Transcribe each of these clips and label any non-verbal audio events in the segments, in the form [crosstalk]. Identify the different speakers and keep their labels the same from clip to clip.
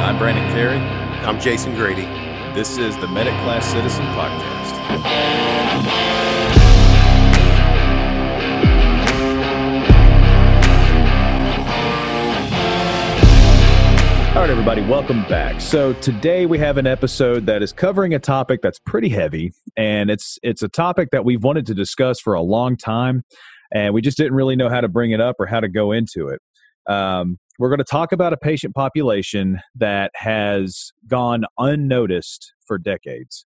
Speaker 1: I'm Brandon Carey.
Speaker 2: I'm Jason Grady.
Speaker 1: This is the Medic Class Citizen Podcast. All right, everybody, welcome back. So today we have an episode that is covering a topic that's pretty heavy, and it's it's a topic that we've wanted to discuss for a long time, and we just didn't really know how to bring it up or how to go into it. Um, we're going to talk about a patient population that has gone unnoticed for decades.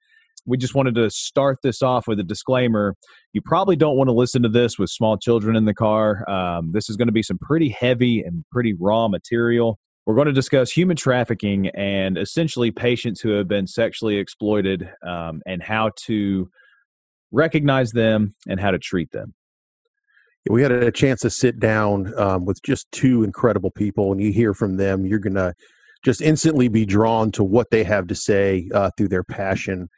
Speaker 1: We just wanted to start this off with a disclaimer. You probably don't want to listen to this with small children in the car. Um, this is going to be some pretty heavy and pretty raw material. We're going to discuss human trafficking and essentially patients who have been sexually exploited um, and how to recognize them and how to treat them
Speaker 2: we had a chance to sit down um, with just two incredible people, and you hear from them, you're to just instantly be drawn to what they have to say uh, through their passion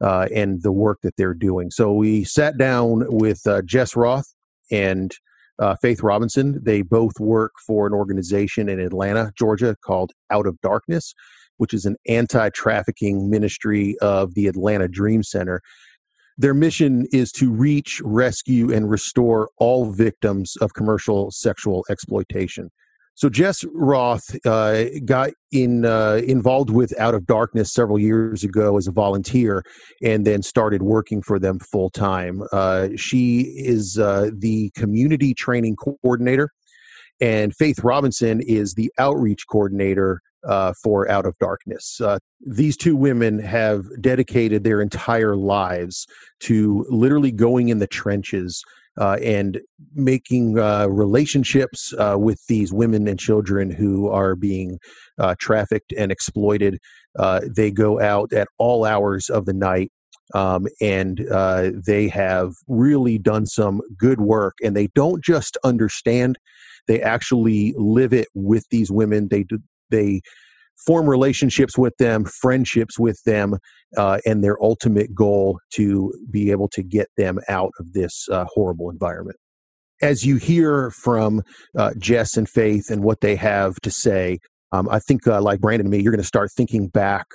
Speaker 2: uh, and the work that they're doing. So we sat down with uh, Jess Roth and uh, Faith Robinson. They both work for an organization in Atlanta, Georgia called Out of Darkness, which is an anti trafficking ministry of the Atlanta Dream Center. Their mission is to reach, rescue, and restore all victims of commercial sexual exploitation. So Jess Roth uh, got in uh, involved with Out of Darkness several years ago as a volunteer, and then started working for them full time. Uh, she is uh, the community training coordinator, and Faith Robinson is the outreach coordinator uh, for Out of Darkness. Uh, these two women have dedicated their entire lives to literally going in the trenches uh, and making uh, relationships uh, with these women and children who are being uh, trafficked and exploited. they go out at all hours of the night. Um, and they have really done some good work, and they don't just understand they actually live it with these women they do, they form relationships with them, friendships with them, uh, and their ultimate goal to be able to get them out of this uh, horrible environment. As you hear from uh, Jess and Faith and what they have to say, um, I think, uh, like Brandon and me, you're going to start thinking back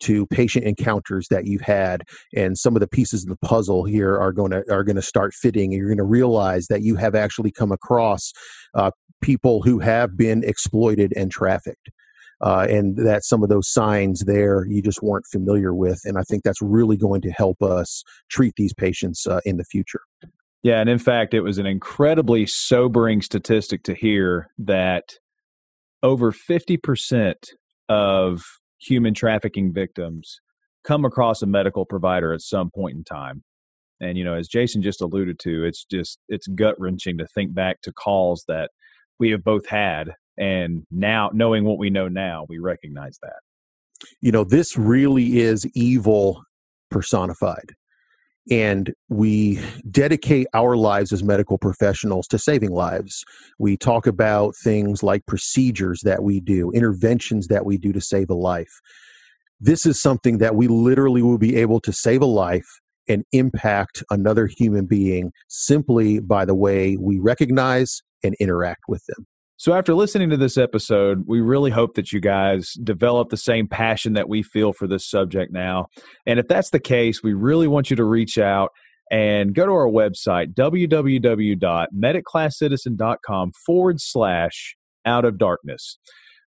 Speaker 2: to patient encounters that you've had and some of the pieces of the puzzle here are going to are going to start fitting and you're going to realize that you have actually come across uh, people who have been exploited and trafficked uh, and that some of those signs there you just weren't familiar with. And I think that's really going to help us treat these patients uh, in the future.
Speaker 1: Yeah, and in fact, it was an incredibly sobering statistic to hear that over 50% of human trafficking victims come across a medical provider at some point in time. And you know, as Jason just alluded to, it's just it's gut wrenching to think back to calls that we have both had and now, knowing what we know now, we recognize that.
Speaker 2: You know, this really is evil personified. And we dedicate our lives as medical professionals to saving lives. We talk about things like procedures that we do, interventions that we do to save a life. This is something that we literally will be able to save a life and impact another human being simply by the way we recognize and interact with them.
Speaker 1: So, after listening to this episode, we really hope that you guys develop the same passion that we feel for this subject now. And if that's the case, we really want you to reach out and go to our website, www.medicclasscitizen.com forward slash out of darkness.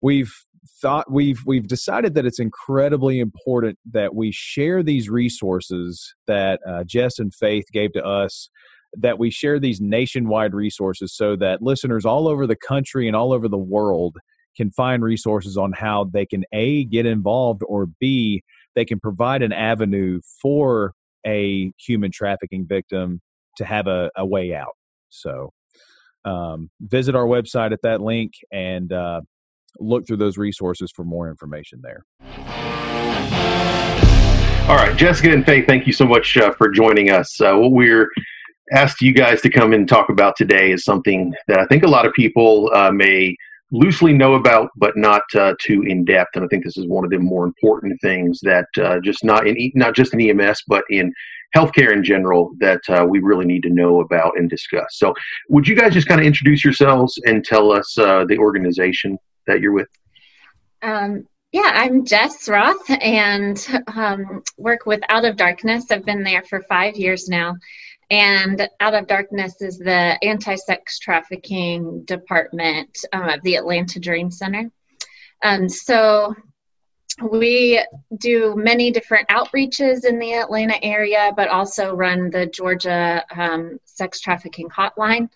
Speaker 1: We've thought we've we've decided that it's incredibly important that we share these resources that uh, Jess and Faith gave to us that we share these nationwide resources so that listeners all over the country and all over the world can find resources on how they can a get involved or b they can provide an avenue for a human trafficking victim to have a, a way out. So um, visit our website at that link and uh, look through those resources for more information there.
Speaker 3: All right jessica and faith thank you so much uh, for joining us. Uh, what we're asked you guys to come and talk about today is something that I think a lot of people uh, may loosely know about, but not uh, too in depth. And I think this is one of the more important things that uh, just not in not just in EMS, but in healthcare in general that uh, we really need to know about and discuss. So, would you guys just kind of introduce yourselves and tell us uh, the organization that you're with?
Speaker 4: Um, Yeah, I'm Jess Roth and um, work with Out of Darkness. I've been there for five years now. And Out of Darkness is the anti sex trafficking department um, of the Atlanta Dream Center. Um, so we do many different outreaches in the Atlanta area, but also run the Georgia um, sex trafficking hotline.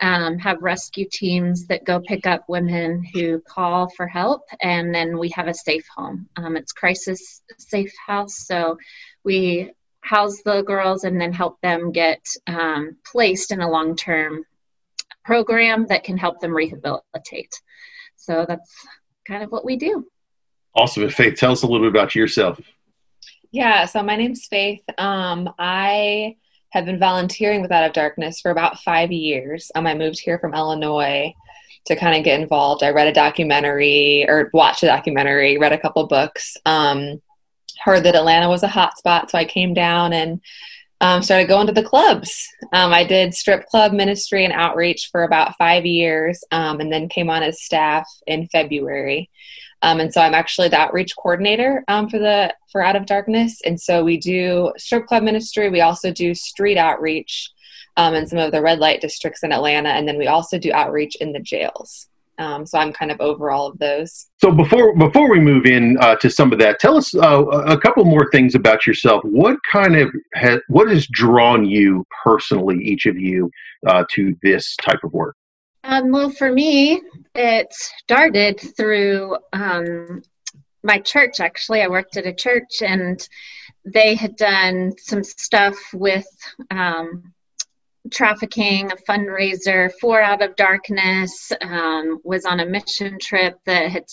Speaker 4: Um, have rescue teams that go pick up women who call for help, and then we have a safe home. Um, it's crisis safe house, so we house the girls and then help them get um, placed in a long term program that can help them rehabilitate. So that's kind of what we do.
Speaker 2: Awesome. Faith, tell us a little bit about yourself.
Speaker 5: Yeah, so my name's Faith. Um, I have been volunteering with Out of Darkness for about five years. Um, I moved here from Illinois to kind of get involved. I read a documentary or watched a documentary, read a couple books. Um, heard that Atlanta was a hot spot, so I came down and um, started going to the clubs. Um, I did strip club ministry and outreach for about five years, um, and then came on as staff in February. Um, and so I'm actually the outreach coordinator um, for the for Out of Darkness. And so we do strip club ministry. We also do street outreach um, in some of the red light districts in Atlanta, and then we also do outreach in the jails. Um, so I'm kind of over all of those.
Speaker 2: So before before we move in uh, to some of that, tell us uh, a couple more things about yourself. What kind of ha- what has drawn you personally, each of you, uh, to this type of work?
Speaker 4: Um, well, for me, it started through um, my church. Actually, I worked at a church, and they had done some stuff with um, trafficking, a fundraiser for Out of Darkness, um, was on a mission trip that had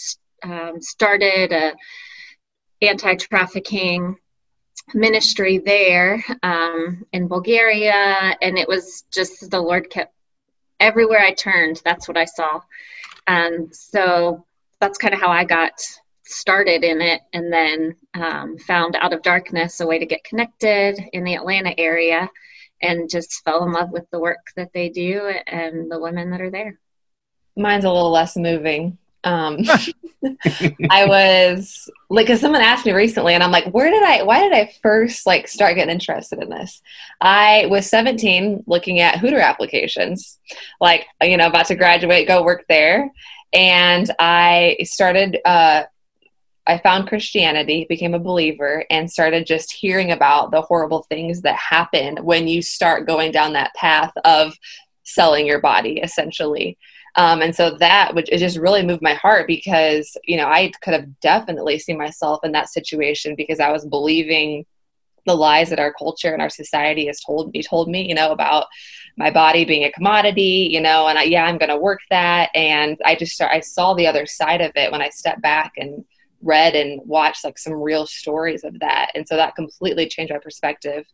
Speaker 4: um, started a anti-trafficking ministry there um, in Bulgaria, and it was just the Lord kept everywhere I turned. That's what I saw, and so that's kind of how I got started in it, and then um, found Out of Darkness a way to get connected in the Atlanta area and just fell in love with the work that they do and the women that are there.
Speaker 5: Mine's a little less moving. Um, [laughs] [laughs] I was like, cause someone asked me recently and I'm like, where did I, why did I first like start getting interested in this? I was 17 looking at Hooter applications, like, you know, about to graduate, go work there. And I started, uh, I found Christianity, became a believer, and started just hearing about the horrible things that happen when you start going down that path of selling your body, essentially. Um, and so that which it just really moved my heart because you know I could have definitely seen myself in that situation because I was believing the lies that our culture and our society has told me told me you know about my body being a commodity you know and I, yeah i'm going to work that and i just i saw the other side of it when i stepped back and read and watched like some real stories of that. And so that completely changed my perspective.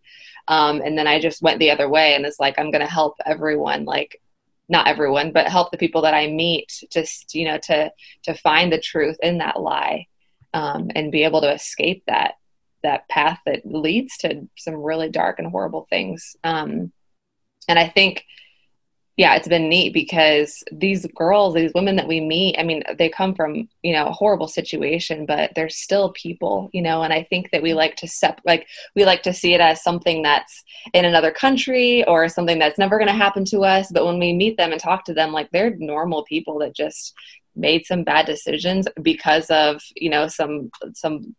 Speaker 5: Um, and then i just went the other way and it's like i'm going to help everyone like not everyone but help the people that i meet just you know to to find the truth in that lie um, and be able to escape that that path that leads to some really dark and horrible things. Um, and i think yeah, it's been neat because these girls, these women that we meet, I mean, they come from, you know, a horrible situation, but they're still people, you know, and I think that we like to sep like we like to see it as something that's in another country or something that's never going to happen to us, but when we meet them and talk to them like they're normal people that just made some bad decisions because of, you know, some some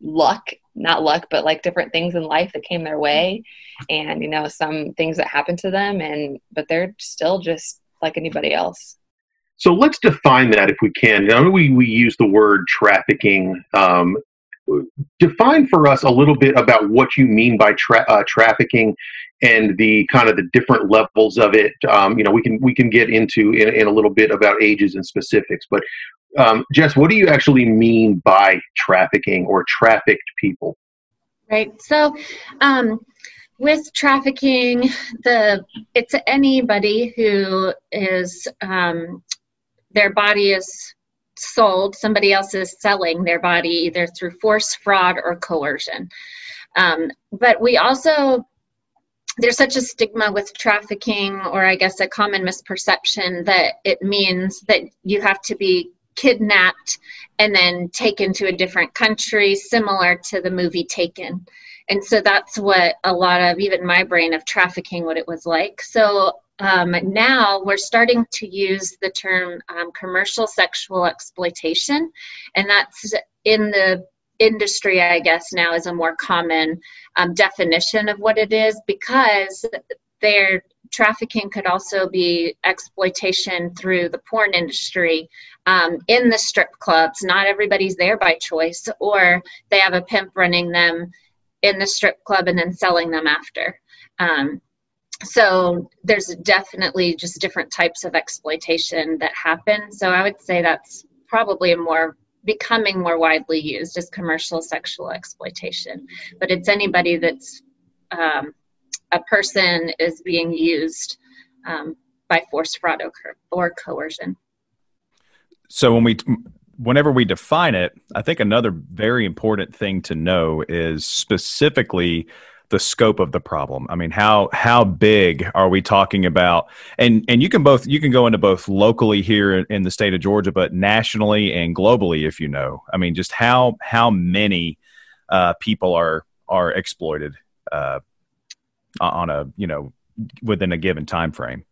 Speaker 5: luck not luck but like different things in life that came their way. And you know some things that happened to them and but they're still just like anybody else.
Speaker 2: So let's define that if we can. I know we, we use the word trafficking um, define for us a little bit about what you mean by tra- uh, trafficking and the kind of the different levels of it. Um, you know we can we can get into in, in, a little bit about ages and specifics but um, Jess, what do you actually mean by trafficking or trafficked people?
Speaker 4: Right. So, um, with trafficking, the it's anybody who is um, their body is sold. Somebody else is selling their body either through force, fraud, or coercion. Um, but we also there's such a stigma with trafficking, or I guess a common misperception that it means that you have to be kidnapped and then taken to a different country, similar to the movie Taken. And so that's what a lot of, even my brain of trafficking, what it was like. So um, now we're starting to use the term um, commercial sexual exploitation, and that's in the industry, I guess, now is a more common um, definition of what it is because their trafficking could also be exploitation through the porn industry um, in the strip clubs. Not everybody's there by choice, or they have a pimp running them in the strip club and then selling them after. Um, so there's definitely just different types of exploitation that happen. So I would say that's probably a more becoming more widely used as commercial sexual exploitation. But it's anybody that's um, a person is being used um, by force, fraud, or, or coercion.
Speaker 1: So when we whenever we define it, I think another very important thing to know is specifically the scope of the problem. I mean, how how big are we talking about? And and you can both you can go into both locally here in the state of Georgia, but nationally and globally, if you know. I mean, just how how many uh, people are are exploited uh, on a you know within a given time frame.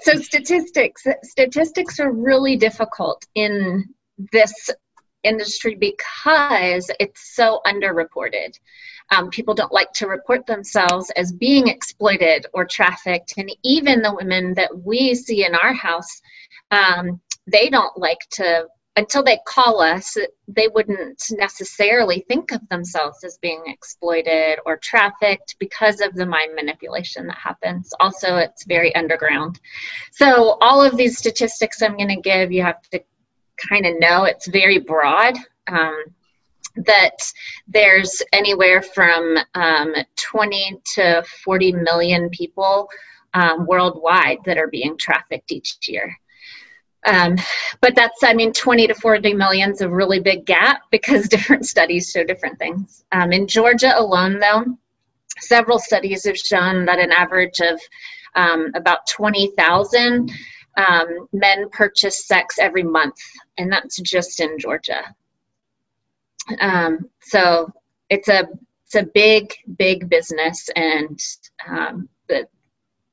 Speaker 4: So statistics statistics are really difficult in this industry because it's so underreported. Um, people don't like to report themselves as being exploited or trafficked. And even the women that we see in our house, um, they don't like to, until they call us, they wouldn't necessarily think of themselves as being exploited or trafficked because of the mind manipulation that happens. Also, it's very underground. So, all of these statistics I'm going to give, you have to kind of know it's very broad. Um, that there's anywhere from um, 20 to 40 million people um, worldwide that are being trafficked each year. Um, but that's, I mean, 20 to 40 million is a really big gap because [laughs] different studies show different things. Um, in Georgia alone, though, several studies have shown that an average of um, about 20,000 um, men purchase sex every month, and that's just in Georgia. Um, so it's a it's a big big business, and um, the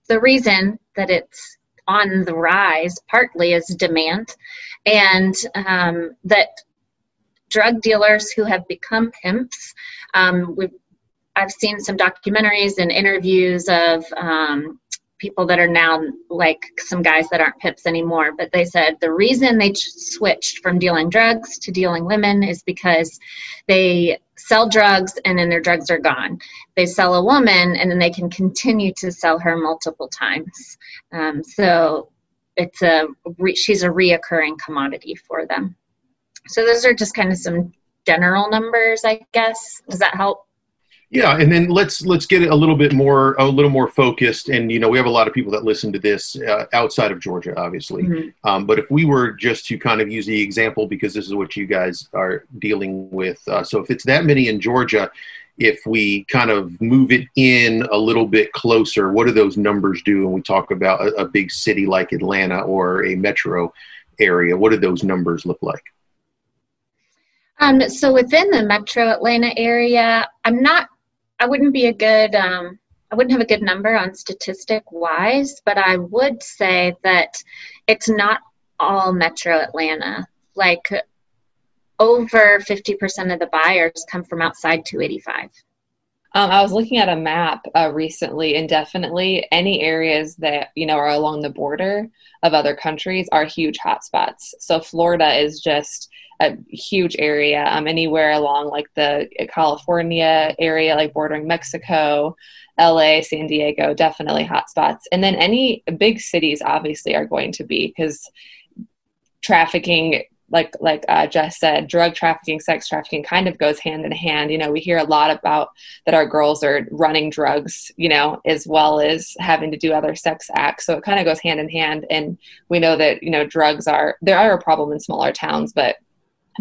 Speaker 4: the reason that it's on the rise partly as demand, and um, that drug dealers who have become pimps. Um, I've seen some documentaries and interviews of um, people that are now like some guys that aren't pips anymore but they said the reason they switched from dealing drugs to dealing women is because they sell drugs and then their drugs are gone. They sell a woman and then they can continue to sell her multiple times. Um, so it's a she's a reoccurring commodity for them. So those are just kind of some general numbers i guess. Does that help
Speaker 2: yeah, and then let's let's get it a little bit more a little more focused. And you know, we have a lot of people that listen to this uh, outside of Georgia, obviously. Mm-hmm. Um, but if we were just to kind of use the example, because this is what you guys are dealing with. Uh, so if it's that many in Georgia, if we kind of move it in a little bit closer, what do those numbers do? When we talk about a, a big city like Atlanta or a metro area, what do those numbers look like?
Speaker 4: Um, so within the metro Atlanta area, I'm not I wouldn't be a good um, I wouldn't have a good number on statistic wise, but I would say that it's not all metro Atlanta. Like over 50% of the buyers come from outside 285.
Speaker 5: Um, I was looking at a map uh, recently, and definitely any areas that you know are along the border of other countries are huge hotspots. So Florida is just a huge area. Um, anywhere along like the California area, like bordering Mexico, LA, San Diego, definitely hotspots. And then any big cities obviously are going to be because trafficking like like uh, Jess said, drug trafficking, sex trafficking kind of goes hand in hand. You know, we hear a lot about that our girls are running drugs, you know, as well as having to do other sex acts. So it kind of goes hand in hand. And we know that you know drugs are there are a problem in smaller towns, but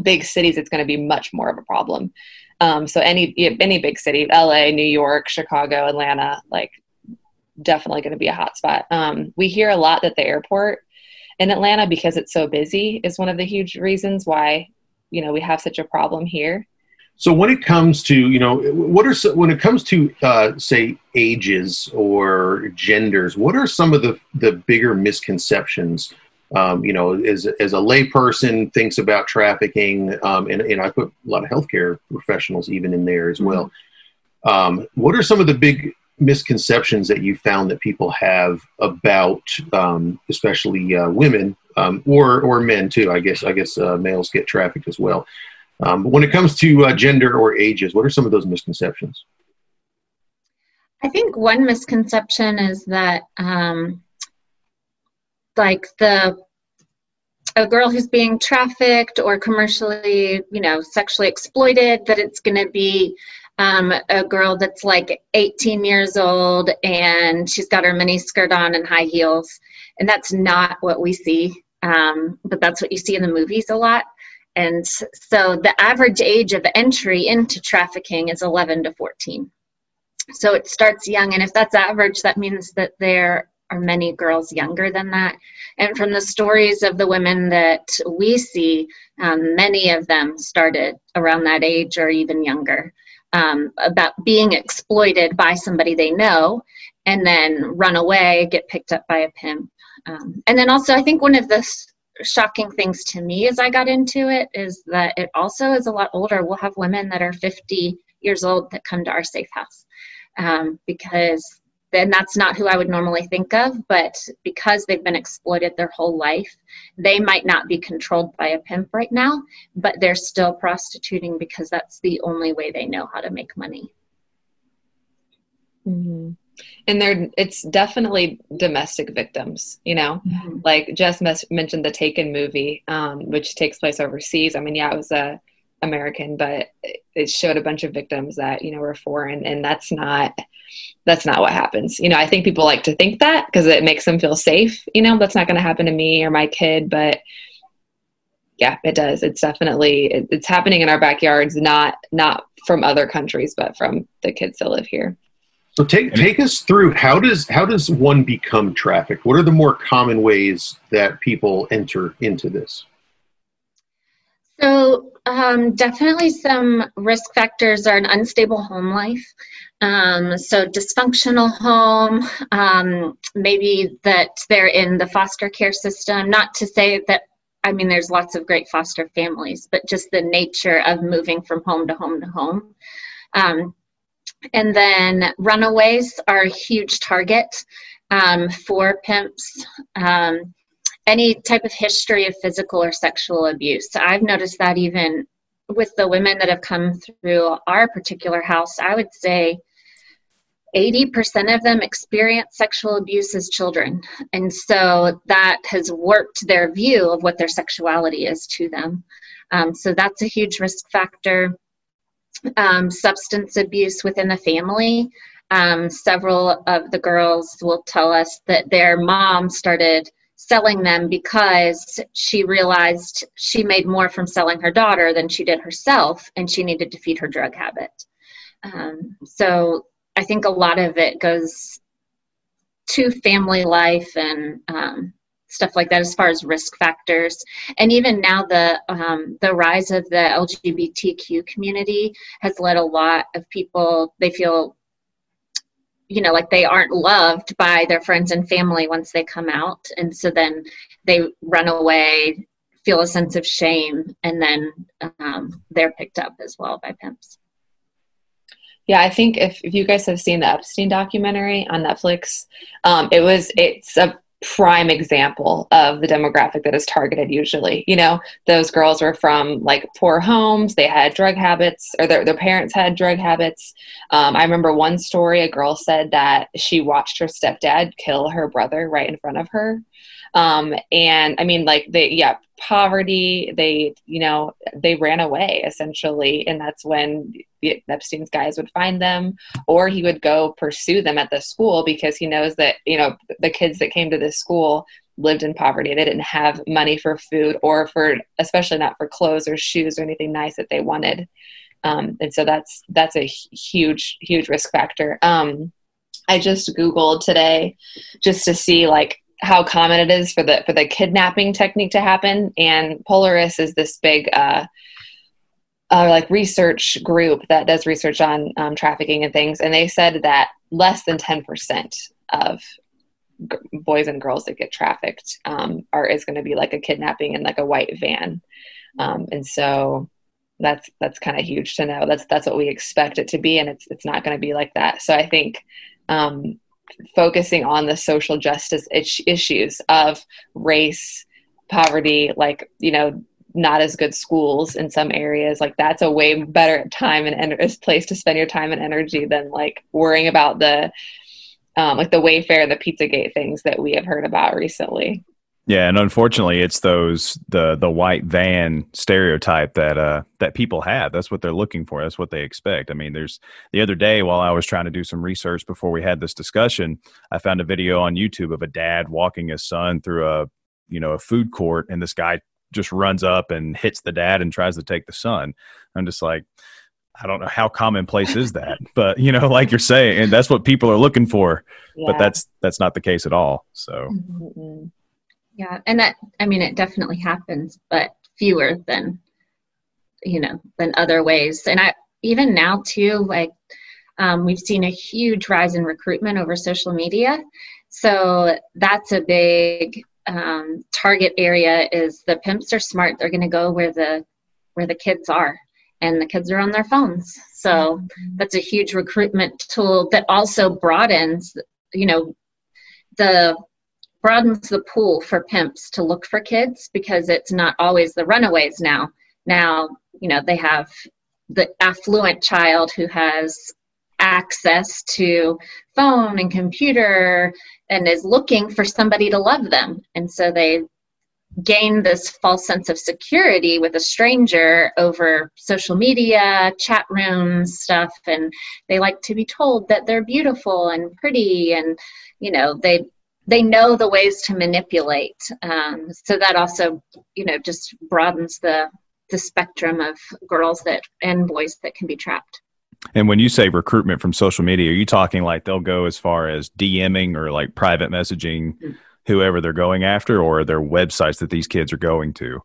Speaker 5: big cities, it's going to be much more of a problem. Um, so any any big city, LA, New York, Chicago, Atlanta, like definitely going to be a hotspot. Um, we hear a lot that the airport in Atlanta because it's so busy is one of the huge reasons why you know we have such a problem here.
Speaker 2: So when it comes to you know what are when it comes to uh, say ages or genders, what are some of the the bigger misconceptions? Um, you know, as as a layperson thinks about trafficking, um, and and I put a lot of healthcare professionals even in there as well. Um, what are some of the big misconceptions that you found that people have about, um, especially uh, women um, or or men too? I guess I guess uh, males get trafficked as well. Um, but when it comes to uh, gender or ages, what are some of those misconceptions?
Speaker 4: I think one misconception is that, um, like the a girl who's being trafficked or commercially, you know, sexually exploited, that it's going to be um, a girl that's like 18 years old and she's got her mini skirt on and high heels. And that's not what we see, um, but that's what you see in the movies a lot. And so the average age of entry into trafficking is 11 to 14. So it starts young. And if that's average, that means that there are many girls younger than that. And from the stories of the women that we see, um, many of them started around that age or even younger um, about being exploited by somebody they know and then run away, get picked up by a pimp. Um, and then also, I think one of the shocking things to me as I got into it is that it also is a lot older. We'll have women that are 50 years old that come to our safe house um, because then that's not who I would normally think of, but because they've been exploited their whole life, they might not be controlled by a pimp right now, but they're still prostituting because that's the only way they know how to make money.
Speaker 5: Mm-hmm. And they're it's definitely domestic victims, you know. Mm-hmm. Like Jess mes- mentioned the Taken movie, um, which takes place overseas. I mean, yeah, it was a American, but it showed a bunch of victims that you know were foreign, and that's not that's not what happens. You know, I think people like to think that because it makes them feel safe. You know, that's not going to happen to me or my kid, but yeah, it does. It's definitely it, it's happening in our backyards, not not from other countries, but from the kids that live here.
Speaker 2: So take take us through how does how does one become trafficked? What are the more common ways that people enter into this?
Speaker 4: So um, definitely some risk factors are an unstable home life. Um, so dysfunctional home, um, maybe that they're in the foster care system. Not to say that I mean there's lots of great foster families, but just the nature of moving from home to home to home. Um, and then runaways are a huge target um, for pimps. Um, any type of history of physical or sexual abuse. I've noticed that even with the women that have come through our particular house, I would say 80% of them experience sexual abuse as children. And so that has warped their view of what their sexuality is to them. Um, so that's a huge risk factor. Um, substance abuse within the family. Um, several of the girls will tell us that their mom started selling them because she realized she made more from selling her daughter than she did herself and she needed to feed her drug habit. Um, so I think a lot of it goes to family life and um, stuff like that as far as risk factors and even now the um, the rise of the lgbtq community has led a lot of people they feel you know like they aren't loved by their friends and family once they come out. And so then they run away feel a sense of shame and then um, they're picked up as well by pimps.
Speaker 5: Yeah i think if, if you guys have seen the epstein documentary on netflix um, it was it's a prime example of the demographic that is targeted usually. You know those girls were from like poor homes they had drug habits or their, their parents had drug habits. Um, i remember one story a girl said that she watched her stepdad kill her brother right in front of her um, and i mean like they yeah poverty they you know they ran away essentially and that's when epstein's guys would find them or he would go pursue them at the school because he knows that you know the kids that came to this school lived in poverty. They didn't have money for food or for especially not for clothes or shoes or anything nice that they wanted. Um, and so that's that's a huge huge risk factor. Um, i just googled today just to see like how common it is for the for the kidnapping technique to happen. And Polaris is this big uh, uh, like research group that does research on um, trafficking and things, and they said that less than ten percent of g- boys and girls that get trafficked um, are is going to be like a kidnapping in like a white van, um, and so that's that's kind of huge to know. That's that's what we expect it to be, and it's it's not going to be like that. So I think um, focusing on the social justice issues of race, poverty, like, you know, not as good schools in some areas like that's a way better time and en- place to spend your time and energy than like worrying about the um, like the wayfair and the pizzagate things that we have heard about recently
Speaker 1: yeah, and unfortunately, it's those the the white van stereotype that uh that people have. That's what they're looking for. That's what they expect. I mean, there's the other day while I was trying to do some research before we had this discussion, I found a video on YouTube of a dad walking his son through a you know a food court, and this guy just runs up and hits the dad and tries to take the son. I'm just like, I don't know how commonplace is that, [laughs] but you know, like you're saying, and that's what people are looking for. Yeah. But that's that's not the case at all. So. Mm-hmm.
Speaker 4: Yeah, and that I mean it definitely happens, but fewer than you know than other ways. And I even now too, like um, we've seen a huge rise in recruitment over social media. So that's a big um, target area. Is the pimps are smart? They're going to go where the where the kids are, and the kids are on their phones. So that's a huge recruitment tool that also broadens, you know, the broadens the pool for pimps to look for kids because it's not always the runaways now. Now, you know, they have the affluent child who has access to phone and computer and is looking for somebody to love them. And so they gain this false sense of security with a stranger over social media, chat rooms, stuff, and they like to be told that they're beautiful and pretty and you know, they they know the ways to manipulate. Um, so that also, you know, just broadens the the spectrum of girls that and boys that can be trapped.
Speaker 1: And when you say recruitment from social media, are you talking like they'll go as far as DMing or like private messaging mm-hmm. whoever they're going after, or are there websites that these kids are going to?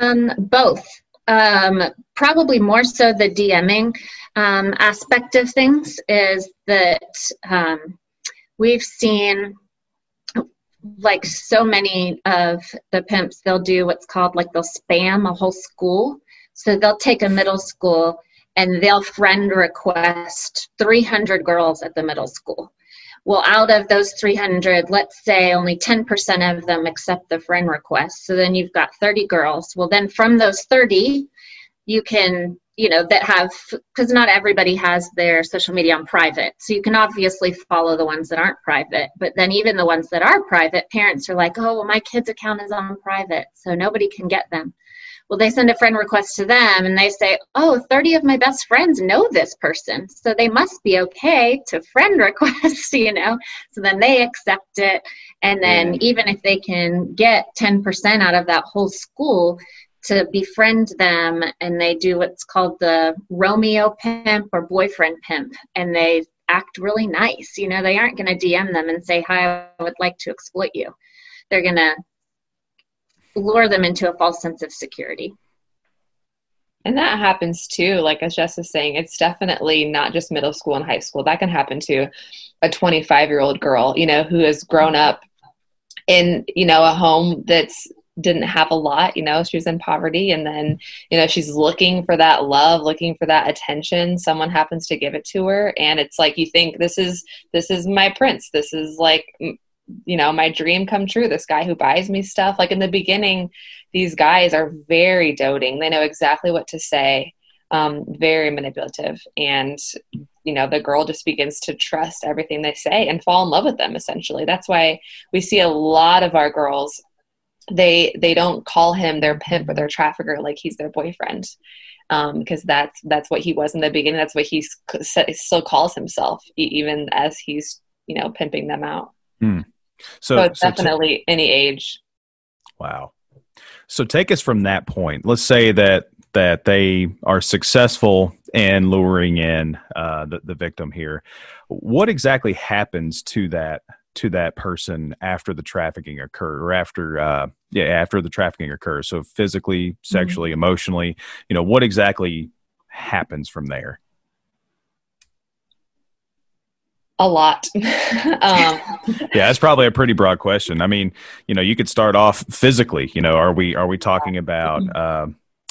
Speaker 4: Um, both. Um, probably more so the DMing um, aspect of things is that um, we've seen like so many of the pimps, they'll do what's called like they'll spam a whole school. So they'll take a middle school and they'll friend request 300 girls at the middle school. Well, out of those 300, let's say only 10% of them accept the friend request. So then you've got 30 girls. Well, then from those 30, you can you know that have because not everybody has their social media on private. So you can obviously follow the ones that aren't private but then even the ones that are private parents are like oh well my kid's account is on private so nobody can get them. Well they send a friend request to them and they say oh 30 of my best friends know this person so they must be okay to friend [laughs] request you know? So then they accept it and then yeah. even if they can get 10% out of that whole school to befriend them and they do what's called the Romeo pimp or boyfriend pimp and they act really nice. You know, they aren't going to DM them and say, Hi, I would like to exploit you. They're going to lure them into a false sense of security.
Speaker 5: And that happens too. Like as Jess is saying, it's definitely not just middle school and high school. That can happen to a 25 year old girl, you know, who has grown up in, you know, a home that's didn't have a lot you know she was in poverty and then you know she's looking for that love looking for that attention. Someone happens to give it to her and it's like you think this is this is my prince. This is like you know my dream come true. This guy who buys me stuff. Like in the beginning these guys are very doting. They know exactly what to say um, very manipulative and you know the girl just begins to trust everything they say and fall in love with them essentially. That's why we see a lot of our girls they they don't call him their pimp or their trafficker like he's their boyfriend because um, that's that's what he was in the beginning. That's what he still calls himself, even as he's you know pimping them out.
Speaker 1: Hmm.
Speaker 5: So, so, it's so definitely t- any age.
Speaker 1: Wow. So take us from that point. Let's say that that they are successful in luring in uh, the, the victim here. What exactly happens to that to that person after the trafficking occur or after uh, yeah after the trafficking occurs so physically
Speaker 5: Mm-hmm.
Speaker 1: sexually emotionally you know what exactly happens from there
Speaker 5: A lot. [laughs] um, [laughs]
Speaker 1: yeah that's probably a pretty broad question i mean you know you could start off physically you know are we are we talking about uh,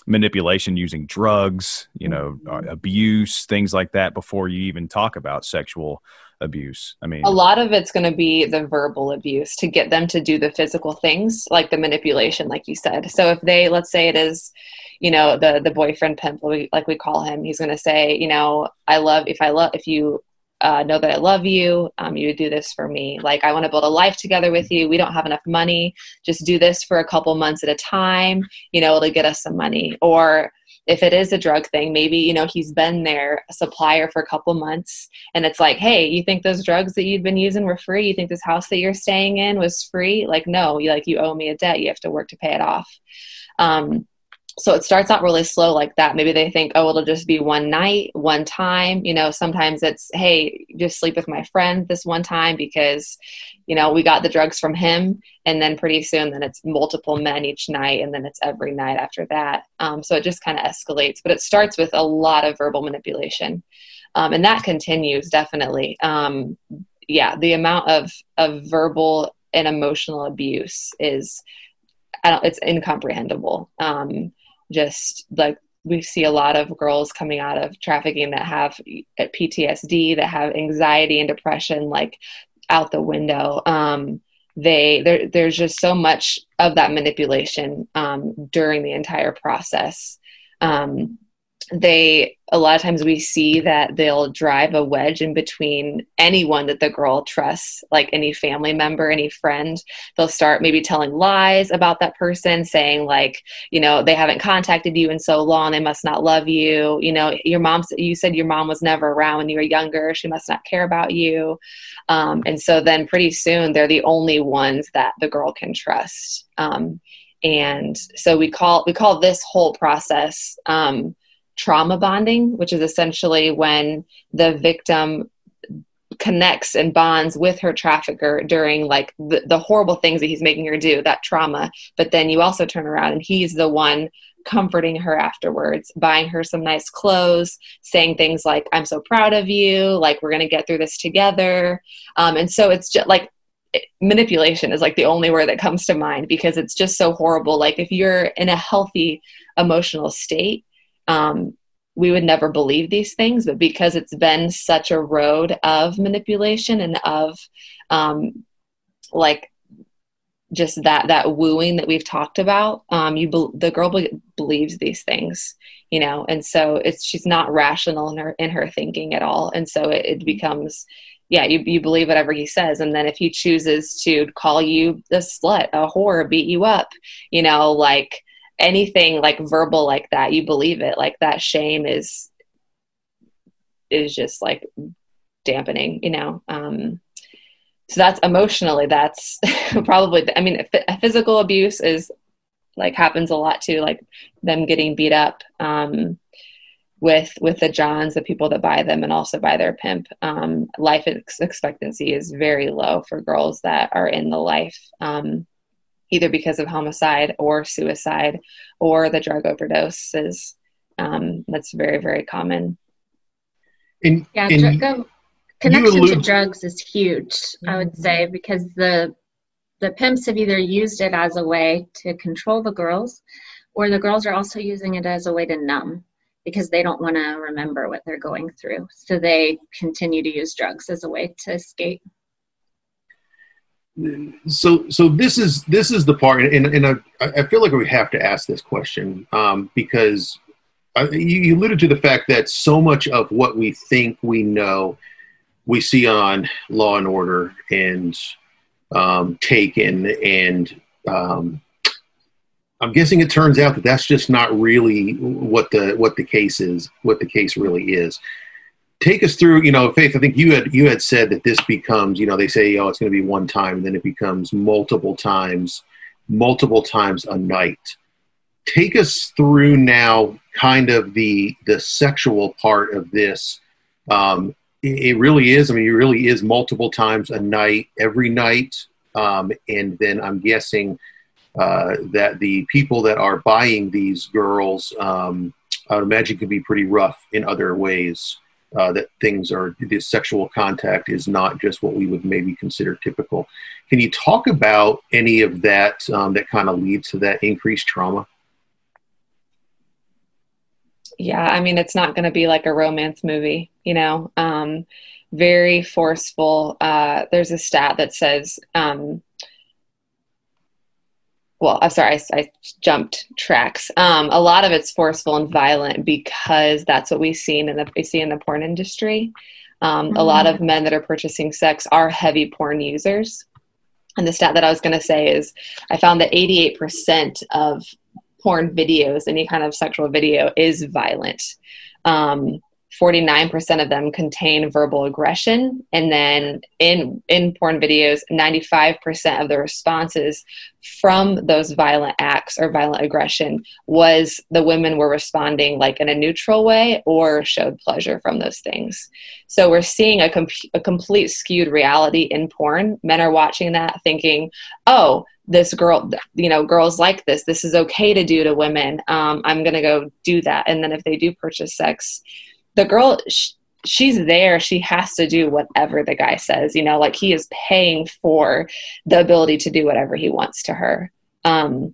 Speaker 1: manipulation using drugs you know uh, abuse things like that before you even talk about sexual abuse. I mean
Speaker 5: a lot of it's going to be the verbal abuse to get them to do the physical things like the manipulation like you said. So if they let's say it is you know the the boyfriend pimp like we call him he's going to say you know i love if i love if you uh, know that I love you. Um, you do this for me. Like, I want to build a life together with you. We don't have enough money. Just do this for a couple months at a time. You know, it'll get us some money. Or if it is a drug thing, maybe, you know, he's been their supplier for a couple months and it's like, hey, you think those drugs that you've been using were free? You think this house that you're staying in was free? Like, no, you like, you owe me a debt. You have to work to pay it off. Um, so it starts out really slow like that. Maybe they think oh it'll just be one night one time. You know sometimes it's hey just sleep with my friend this one time because you know we got the drugs from him. And then pretty soon then it's multiple men each night. And then it's every night after that. Um, so it just kind of escalates. But it starts with a lot of verbal manipulation. Um, and that continues definitely. Um, yeah the amount of of verbal and emotional abuse is I don't, it's incomprehensible. Um, just like we see a lot of girls coming out of trafficking that have PTSD, that have anxiety and depression, like out the window. Um, they there, there's just so much of that manipulation um, during the entire process. Um, they a lot of times we see that they'll drive a wedge in between anyone that the girl trusts like any family member any friend. They'll start maybe telling lies about that person saying like you know they haven't contacted you in so long. They must not love you. You know your mom you said your mom was never around when you were younger. She must not care about you. Um, and so then pretty soon they're the only ones that the girl can trust. Um, and so we call we call this whole process um, trauma bonding, which is essentially when the victim connects and bonds with her trafficker during like the, the, horrible things that he's making her do, that trauma. But then you also turn around and he's the one comforting her afterwards, buying her some nice clothes, saying things like, I'm so proud of you, like, we're going to get through this together. Um, and so it's just like, manipulation is like the only word that comes to mind because it's just so horrible. Like, if you're in a healthy emotional state, um, we would never believe these things, but because it's been such a road of manipulation and of um, like just that that wooing that we've talked about, um, you be- the girl be- believes these things, you know, and so it's she's not rational in her in her thinking at all, and so it, it becomes yeah, you, you believe whatever he says. And then if he chooses to call you a slut, a whore, beat you up, you know, like anything like verbal like that you believe it like that shame is is just like dampening you know? Um so that's emotionally that's [laughs] probably i mean physical abuse is like happens a lot too like them getting beat up um with with the johns the people that buy them and also by their pimp. Um life ex- expectancy is very low for girls that are in the life. Um either because of homicide or suicide or the drug overdoses. Um, that's very, very common.
Speaker 2: And,
Speaker 4: yeah,
Speaker 2: and
Speaker 4: drug, connection
Speaker 2: allude-
Speaker 4: to drugs is huge, I would say, because the the pimps have either used it as a way to control the girls, or the girls are also using it as a way to numb because they don't want to remember what they're going through. So they continue to use drugs as a way to escape.
Speaker 2: So so this is this is the part and, and I, I feel like we have to ask this question um, because uh, you, you alluded to the fact that so much of what we think we know we see on law and order and um, taken and um, i'm guessing it turns out that that's just not really what the what the case is what the case really is take us through you know faith i think you had you had said that this becomes you know they say oh it's going to be one time and then it becomes multiple times multiple times a night take us through now kind of the the sexual part of this um, it really is. I mean, it really is multiple times a night, every night. Um, and then I'm guessing uh, that the people that are buying these girls, um, I would imagine, could be pretty rough in other ways. Uh, that things are the sexual contact is not just what we would maybe consider typical. Can you talk about any of that um, that kind of leads to that increased trauma?
Speaker 5: Yeah, I mean, it's not going to be like a romance movie, you know. Um, very forceful. Uh, there's a stat that says, um, well, I'm sorry, I, I jumped tracks. Um, a lot of it's forceful and violent because that's what we've seen in the we see in the porn industry. Um, mm-hmm. A lot of men that are purchasing sex are heavy porn users. And the stat that I was going to say is I found that 88% of porn videos, any kind of sexual video, is violent. Um, 49% of them contain verbal aggression. And then in in porn videos 95% of the responses from those violent acts or violent aggression was the women were responding like in a neutral way or showed pleasure from those things. So we're seeing a, com- a complete skewed reality in porn. Men are watching that thinking oh this girl you know girls like this. This is okay to do to women. Um, i'm gonna go do that. And then if they do purchase sex the girl sh- she's there. She has to do whatever the guy says you know like he is paying for the ability to do whatever he wants to her. Um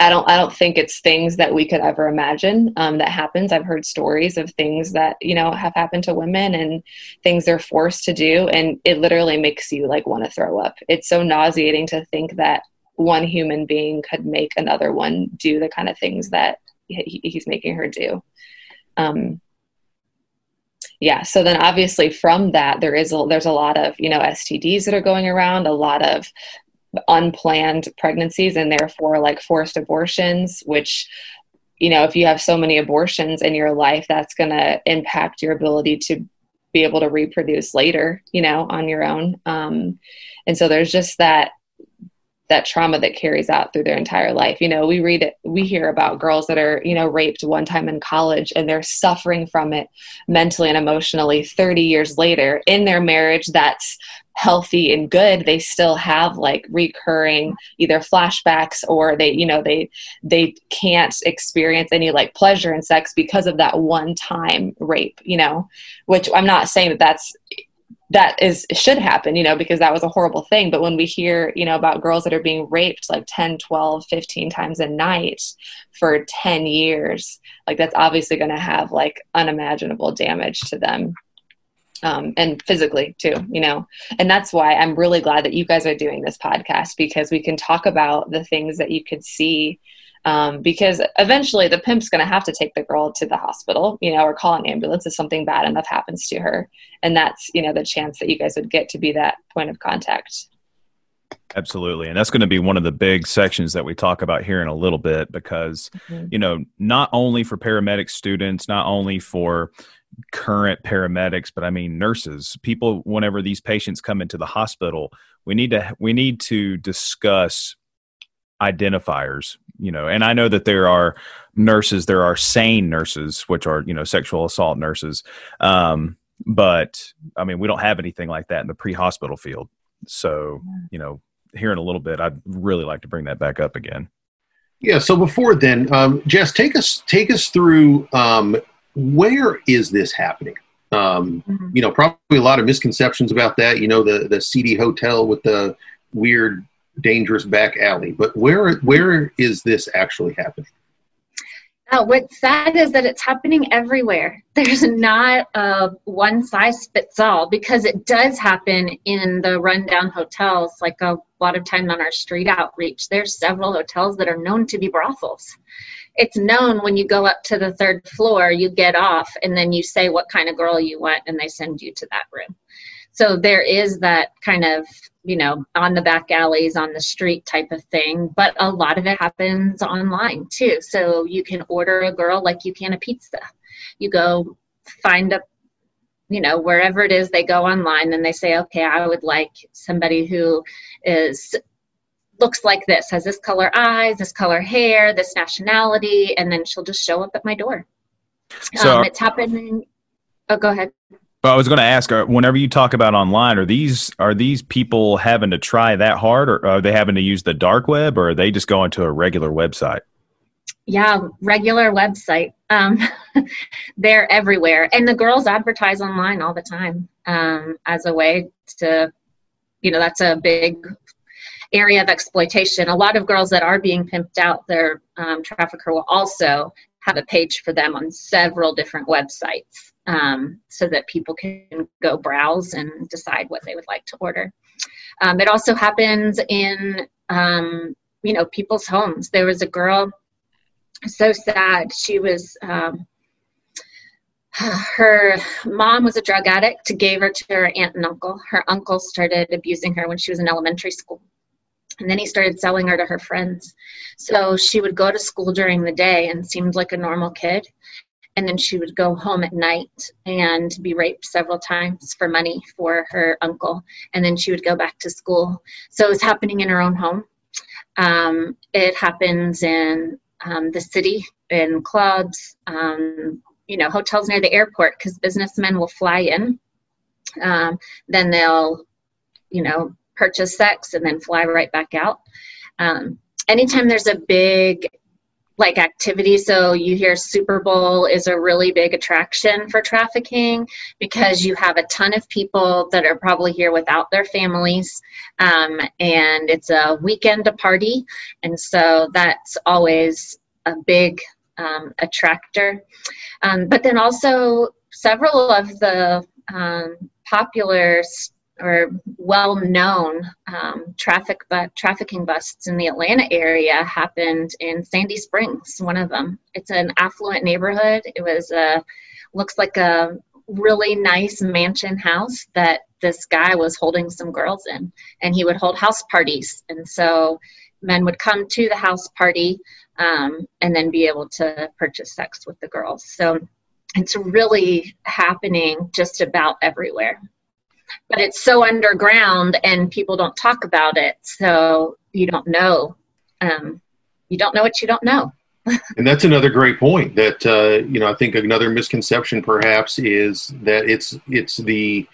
Speaker 5: i don't i don't think it's things that we could ever imagine um, that happens. I've heard stories of things that you know have happened to women and things they're forced to do and it literally makes you like want to throw up. It's so nauseating to think that one human being could make another one do the kind of things that he, he's making her do. Um, yeah so then obviously from that there is a, there's a lot of you know stds that are going around a lot of unplanned pregnancies and therefore like forced abortions which you know if you have so many abortions in your life that's going to impact your ability to be able to reproduce later you know on your own. Um, and so there's just that that trauma that carries out through their entire life. You know, we read it, we hear about girls that are, you know, raped one time in college and they're suffering from it mentally and emotionally 30 years later in their marriage that's healthy and good they still have like recurring either flashbacks or they you know they they can't experience any like pleasure in sex because of that one time rape you know which i'm not saying that that's that is should happen you know because that was a horrible thing. But when we hear you know about girls that are being raped like 10 12 15 times a night for 10 years like that's obviously going to have like unimaginable damage to them um, and physically too you know? And that's why i'm really glad that you guys are doing this podcast because we can talk about the things that you could see um, because eventually the pimp's going to have to take the girl to the hospital, you know, or call an ambulance if something bad enough happens to her. And that's, you know, the chance that you guys would get to be that point of contact.
Speaker 1: Absolutely. And that's going to be one of the big sections that we talk about here in a little bit because, mm-hmm. you know, not only for paramedic students, not only for current paramedics, but I mean nurses, people whenever these patients come into the hospital, we need to we need to discuss identifiers you know and i know that there are nurses there are SANE nurses which are you know sexual assault nurses um, but i mean we don't have anything like that in the pre-hospital field. So you know here in a little bit i'd really like to bring that back up again.
Speaker 2: Yeah so before then um, jess take us take us through um, where is this happening? Um, mm-hmm. you know probably a lot of misconceptions about that. You know the the seedy hotel with the weird dangerous back alley. But where where is this actually happening?
Speaker 4: Uh, what's sad is that it's happening everywhere. There's not a one size fits all because it does happen in the rundown hotels. Like a lot of time on our street outreach, there's several hotels that are known to be brothels. It's known when you go up to the third floor, you get off, and then you say what kind of girl you want, and they send you to that room. So there is that kind of you know, on the back alleys, on the street type of thing. But a lot of it happens online too. So you can order a girl like you can a pizza. You go find a, you know, wherever it is, they go online and they say, okay, I would like somebody who is looks like this, has this color eyes, this color hair, this nationality, and then she'll just show up at my door. So um, it's happening. Oh, go ahead.
Speaker 1: Well, I was going to ask, whenever you talk about online, are these are these people having to try that hard, or are they having to use the dark web, or are they just going to a regular website?
Speaker 4: Yeah, regular website. Um, [laughs] they're everywhere, and the girls advertise online all the time um, as a way to, you know, that's a big area of exploitation. A lot of girls that are being pimped out, their um, trafficker will also have a page for them on several different websites um, so that people can go browse and decide what they would like to order. Um, it also happens in, um, you know, people's homes. There was a girl, so sad. She was, um, her mom was a drug addict, gave her to her aunt and uncle. Her uncle started abusing her when she was in elementary school. And then he started selling her to her friends. So she would go to school during the day and seemed like a normal kid and then she would go home at night and be raped several times for money for her uncle and then she would go back to school. So it was happening in her own home. Um, it happens in um, the city in clubs um, you know hotels near the airport because businessmen will fly in. Um, then they'll you know purchase sex and then fly right back out. Um, anytime there's a big like activity. So you hear Super Bowl is a really big attraction for trafficking because you have a ton of people that are probably here without their families, um, and it's a weekend a party, and so that's always a big um, attractor. Um, but then also several of the um, popular or well-known um, traffic but trafficking busts in the Atlanta area happened in Sandy Springs. One of them. It's an affluent neighborhood. It was a looks like a really nice mansion house that this guy was holding some girls in, and he would hold house parties, and so men would come to the house party um, and then be able to purchase sex with the girls. So it's really happening just about everywhere but it's so underground and people don't talk about it. So you don't know um, you don't know what you don't know. [laughs]
Speaker 2: And that's another great point that uh, you know i think another misconception perhaps is that it's it's the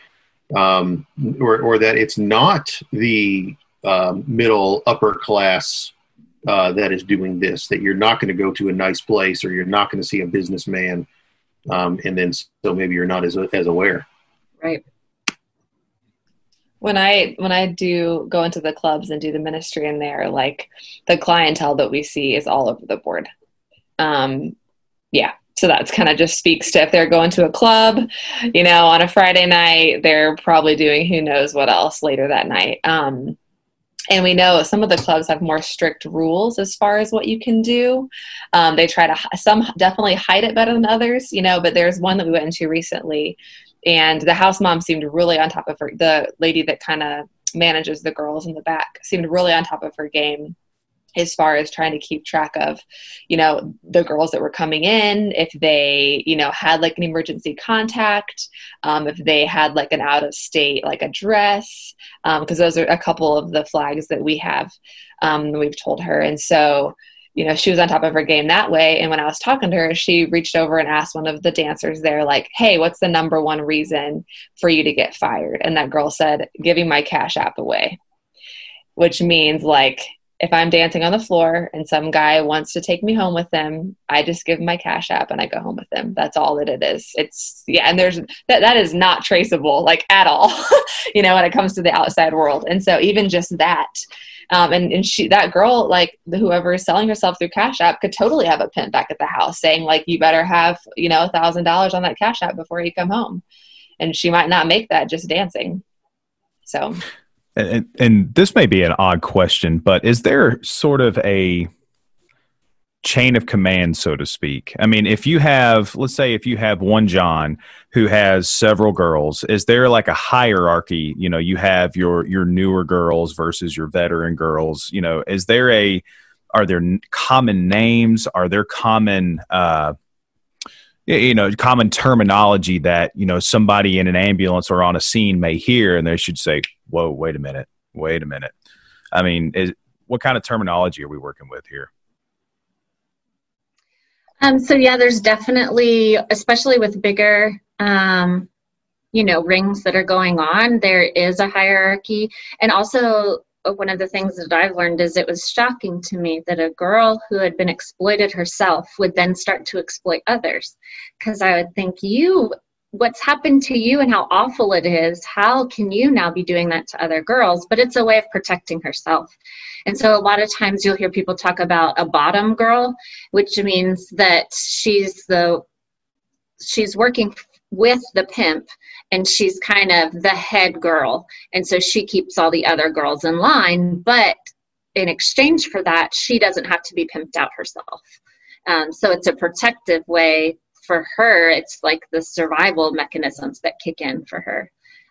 Speaker 2: um, or, or that it's not the um, middle upper class uh, that is doing this that you're not going to go to a nice place or you're not going to see a businessman um, and then so maybe you're not as, as aware.
Speaker 4: Right
Speaker 5: when i when i do go into the clubs and do the ministry in there like the clientele that we see is all over the board. Um yeah so that's kind of just speaks to if they're going to a club you know on a friday night they're probably doing who knows what else later that night. Um and we know some of the clubs have more strict rules as far as what you can do. Um, they try to some definitely hide it better than others you know but there's one that we went into recently and the house mom seemed really on top of her the lady that kind of manages the girls in the back seemed really on top of her game as far as trying to keep track of you know the girls that were coming in if they you know had like an emergency contact um, if they had like an out of state like address because um, those are a couple of the flags that we have um, we've told her. And so you know, she was on top of her game that way. And when I was talking to her, she reached over and asked one of the dancers there, like, hey, what's the number one reason for you to get fired? And that girl said, giving my cash app away, which means like, if I'm dancing on the floor and some guy wants to take me home with them, I just give my cash app and I go home with them. That's all that it is. It's yeah, and there's that that is not traceable like at all, [laughs] you know, when it comes to the outside world. And so even just that, um, and, and she, that girl, like whoever is selling herself through Cash App, could totally have a pimp back at the house saying, like, you better have, you know, a thousand dollars on that Cash App before you come home. And she might not make that just dancing. So,
Speaker 1: and, and this may be an odd question, but is there sort of a chain of command, so to speak. I mean, if you have, let's say, if you have one John who has several girls, is there like a hierarchy? You know, you have your your newer girls versus your veteran girls. You know, is there a are there common names? Are there common uh, you know common terminology that you know somebody in an ambulance or on a scene may hear and they should say whoa wait a minute wait a minute i mean is, what kind of terminology are we working with here
Speaker 4: um, so yeah, there's definitely, especially with bigger um, you know rings that are going on there is a hierarchy and also uh, one of the things that I've learned is it was shocking to me that a girl who had been exploited herself would then start to exploit others. Because I would think, you, what's happened to you and how awful it is, how can you now be doing that to other girls? But it's a way of protecting herself. And so a lot of times you'll hear people talk about a bottom girl, which means that she's the she's working with the pimp and she's kind of the head girl and so she keeps all the other girls in line but in exchange for that she doesn't have to be pimped out herself um, so it's a protective way for her it's like the survival mechanisms that kick in for her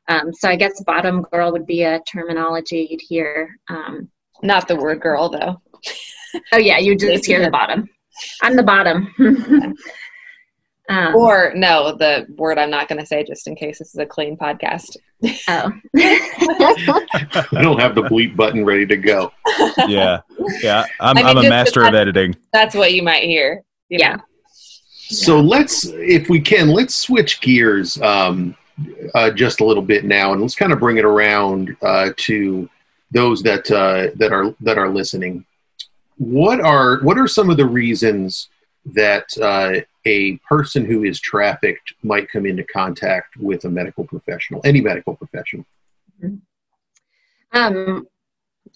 Speaker 4: um, so i guess bottom girl would be a terminology you'd hear um,
Speaker 5: not the word girl though [laughs]
Speaker 4: oh yeah you just hear the [laughs] bottom i'm the bottom [laughs]
Speaker 5: Um, or no, the word I'm not going to say just in case this is a clean podcast.
Speaker 4: Oh.
Speaker 2: I don't have the bleep button ready to go.
Speaker 1: Yeah. Yeah. I'm, I am a master of editing.
Speaker 5: That's what you might hear. You
Speaker 4: yeah. Know?
Speaker 2: So let's, if we can, let's switch gears um, uh, just a little bit now, and let's kind of bring it around uh, to those that uh, that are that are listening. What are what are some of the reasons that uh, a person who is trafficked might come into contact with a medical professional, any medical professional?
Speaker 4: Um,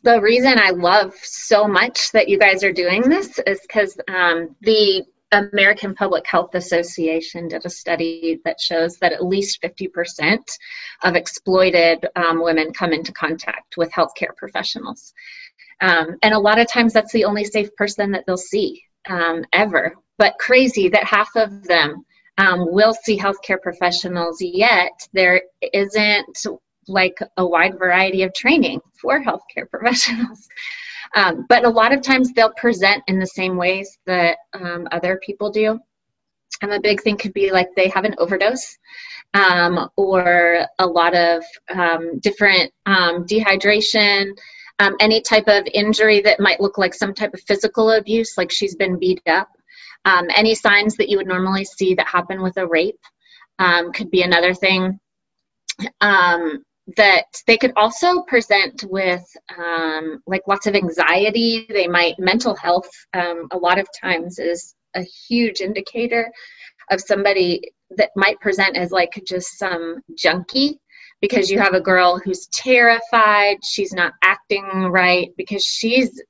Speaker 4: the reason I love so much that you guys are doing this is because um, the American Public Health Association did a study that shows that at least 50% of exploited um, women come into contact with healthcare professionals. Um, and a lot of times that's the only safe person that they'll see um, ever but crazy that half of them um, will see healthcare professionals, yet there isn't like a wide variety of training for healthcare [laughs] professionals. Um, but a lot of times they'll present in the same ways that um, other people do. And a big thing could be like they have an overdose um, or a lot of um, different um, dehydration, um, any type of injury that might look like some type of physical abuse, like she's been beat up. Any signs that you would normally see that happen with a rape could be another thing. Um, that they could also present with um, like lots of anxiety. They might, mental health, um, a lot of times is a huge indicator of somebody that might present as like just some junkie because you have a girl who's terrified, she's not acting right because she's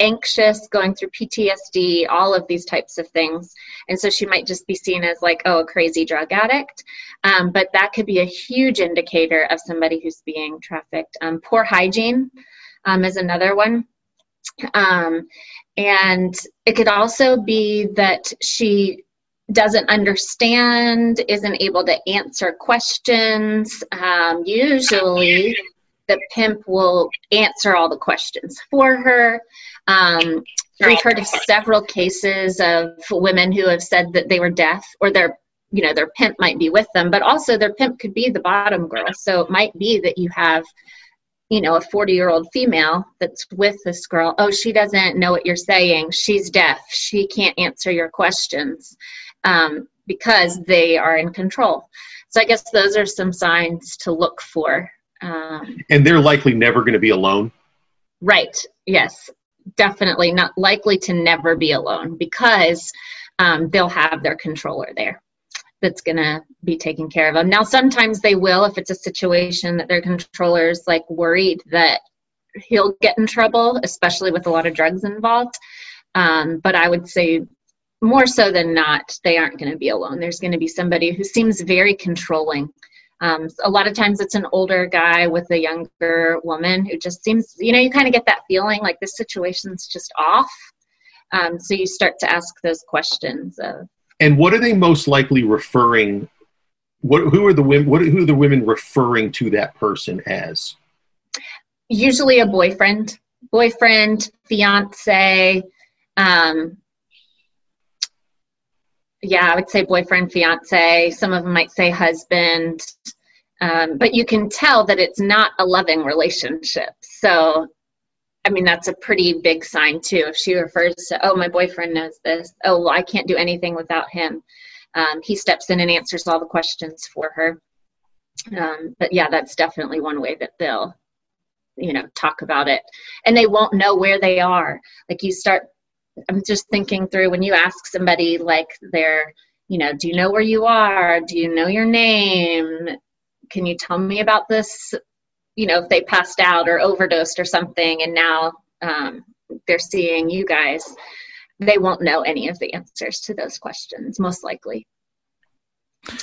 Speaker 4: anxious, going through PTSD, all of these types of things. And so she might just be seen as like, oh, a crazy drug addict. Um, but that could be a huge indicator of somebody who's being trafficked. Um, poor hygiene um, is another one. Um, and it could also be that she doesn't understand, isn't able to answer questions. Um, usually, the pimp will answer all the questions for her. Um, we've heard of several cases of women who have said that they were deaf or their you know their pimp might be with them but also their pimp could be the bottom girl. So it might be that you have you know a 40 year old female that's with this girl. Oh she doesn't know what you're saying. She's deaf. She can't answer your questions um, because they are in control. So i guess those are some signs to look for um,
Speaker 2: and they're likely never going to be alone?
Speaker 4: Right. Yes definitely not likely to never be alone because um, they'll have their controller there that's going to be taking care of them. Now, sometimes they will if it's a situation that their controller's like worried that he'll get in trouble, especially with a lot of drugs involved. Um, but I would say more so than not, they aren't going to be alone. There's going to be somebody who seems very controlling um, a lot of times it's an older guy with a younger woman who just seems, you know, you kind of get that feeling like this situation's just off. Um, so you start to ask those questions of.
Speaker 2: And what are they most likely referring? What who are the women? What who are the women referring to that person as?
Speaker 4: Usually a boyfriend, boyfriend, fiance. Um, yeah, I would say boyfriend, fiance. Some of them might say husband. Um, but you can tell that it's not a loving relationship. So, I mean, that's a pretty big sign too. If she refers to, oh, my boyfriend knows this. Oh, well, I can't do anything without him. Um, he steps in and answers all the questions for her. Um, but yeah, that's definitely one way that they'll, you know, talk about it. And they won't know where they are. Like you start, I'm just thinking through when you ask somebody, like, they're, you know, do you know where you are? Do you know your name? Can you tell me about this? You know, if they passed out or overdosed or something, and now um, they're seeing you guys, they won't know any of the answers to those questions, most likely.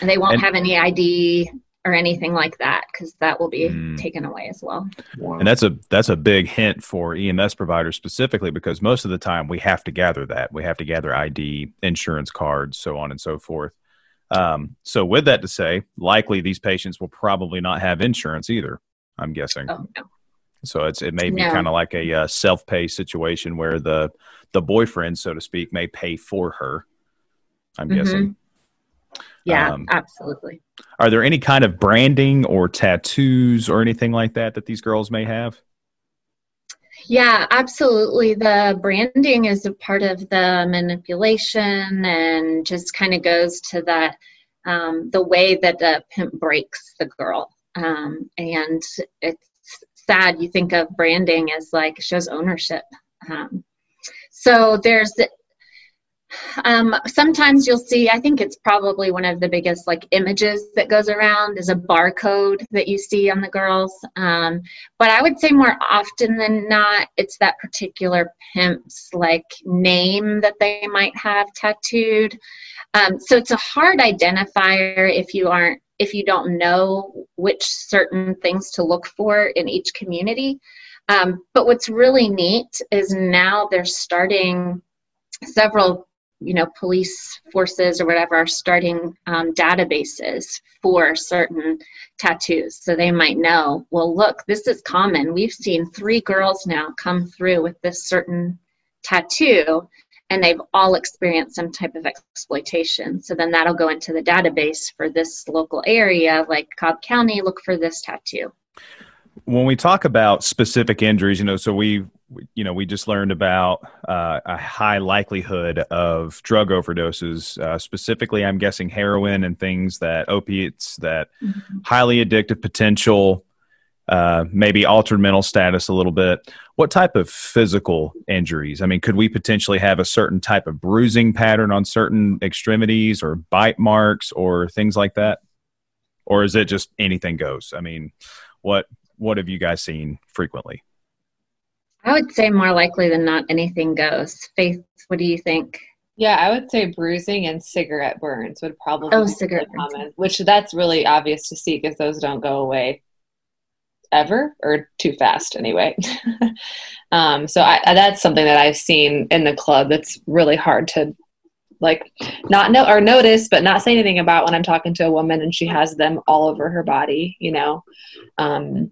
Speaker 4: And they won't and, have any ID or anything like that because that will be mm, taken away as well.
Speaker 1: Wow. And that's a that's a big hint for EMS providers specifically because most of the time we have to gather that we have to gather ID, insurance cards, so on and so forth. Um, so with that to say, likely these patients will probably not have insurance either. I'm guessing.
Speaker 4: Oh, no.
Speaker 1: So it's it may be no. kind of like a uh, self pay situation where the the boyfriend, so to speak, may pay for her. I'm mm-hmm. guessing.
Speaker 4: Yeah, um, absolutely.
Speaker 1: Are there any kind of branding or tattoos or anything like that that these girls may have?
Speaker 4: Yeah, absolutely. The branding is a part of the manipulation and just kind of goes to that um, the way that the pimp breaks the girl. Um, and it's sad. You think of branding as like shows ownership. Um, so there's um, sometimes you'll see i think it's probably one of the biggest like images that goes around is a barcode that you see on the girls. Um, but i would say more often than not it's that particular pimp's like name that they might have tattooed. Um, so it's a hard identifier if you aren't if you don't know which certain things to look for in each community. Um, but what's really neat is now they're starting several you know police forces or whatever are starting um, databases for certain tattoos. So they might know well look this is common. We've seen three girls now come through with this certain tattoo and they've all experienced some type of exploitation. So then that'll go into the database for this local area like cobb county look for this tattoo
Speaker 1: when we talk about specific injuries you know so we you know, we just learned about uh, a high likelihood of drug overdoses. Uh, specifically, I'm guessing heroin and things that opiates that mm-hmm. highly addictive potential, uh, maybe altered mental status a little bit. What type of physical injuries? I mean, could we potentially have a certain type of bruising pattern on certain extremities or bite marks or things like that? Or is it just anything goes? I mean, what what have you guys seen frequently?
Speaker 4: I would say more likely than not, anything goes. Faith, what do you think?
Speaker 5: Yeah, I would say bruising and cigarette burns would probably
Speaker 4: oh, be cigarette
Speaker 5: common, which that's really obvious to see because those don't go away ever or too fast anyway. [laughs] um, so I, that's something that I've seen in the club that's really hard to like not know or notice, but not say anything about when I'm talking to a woman and she has them all over her body, you know, um,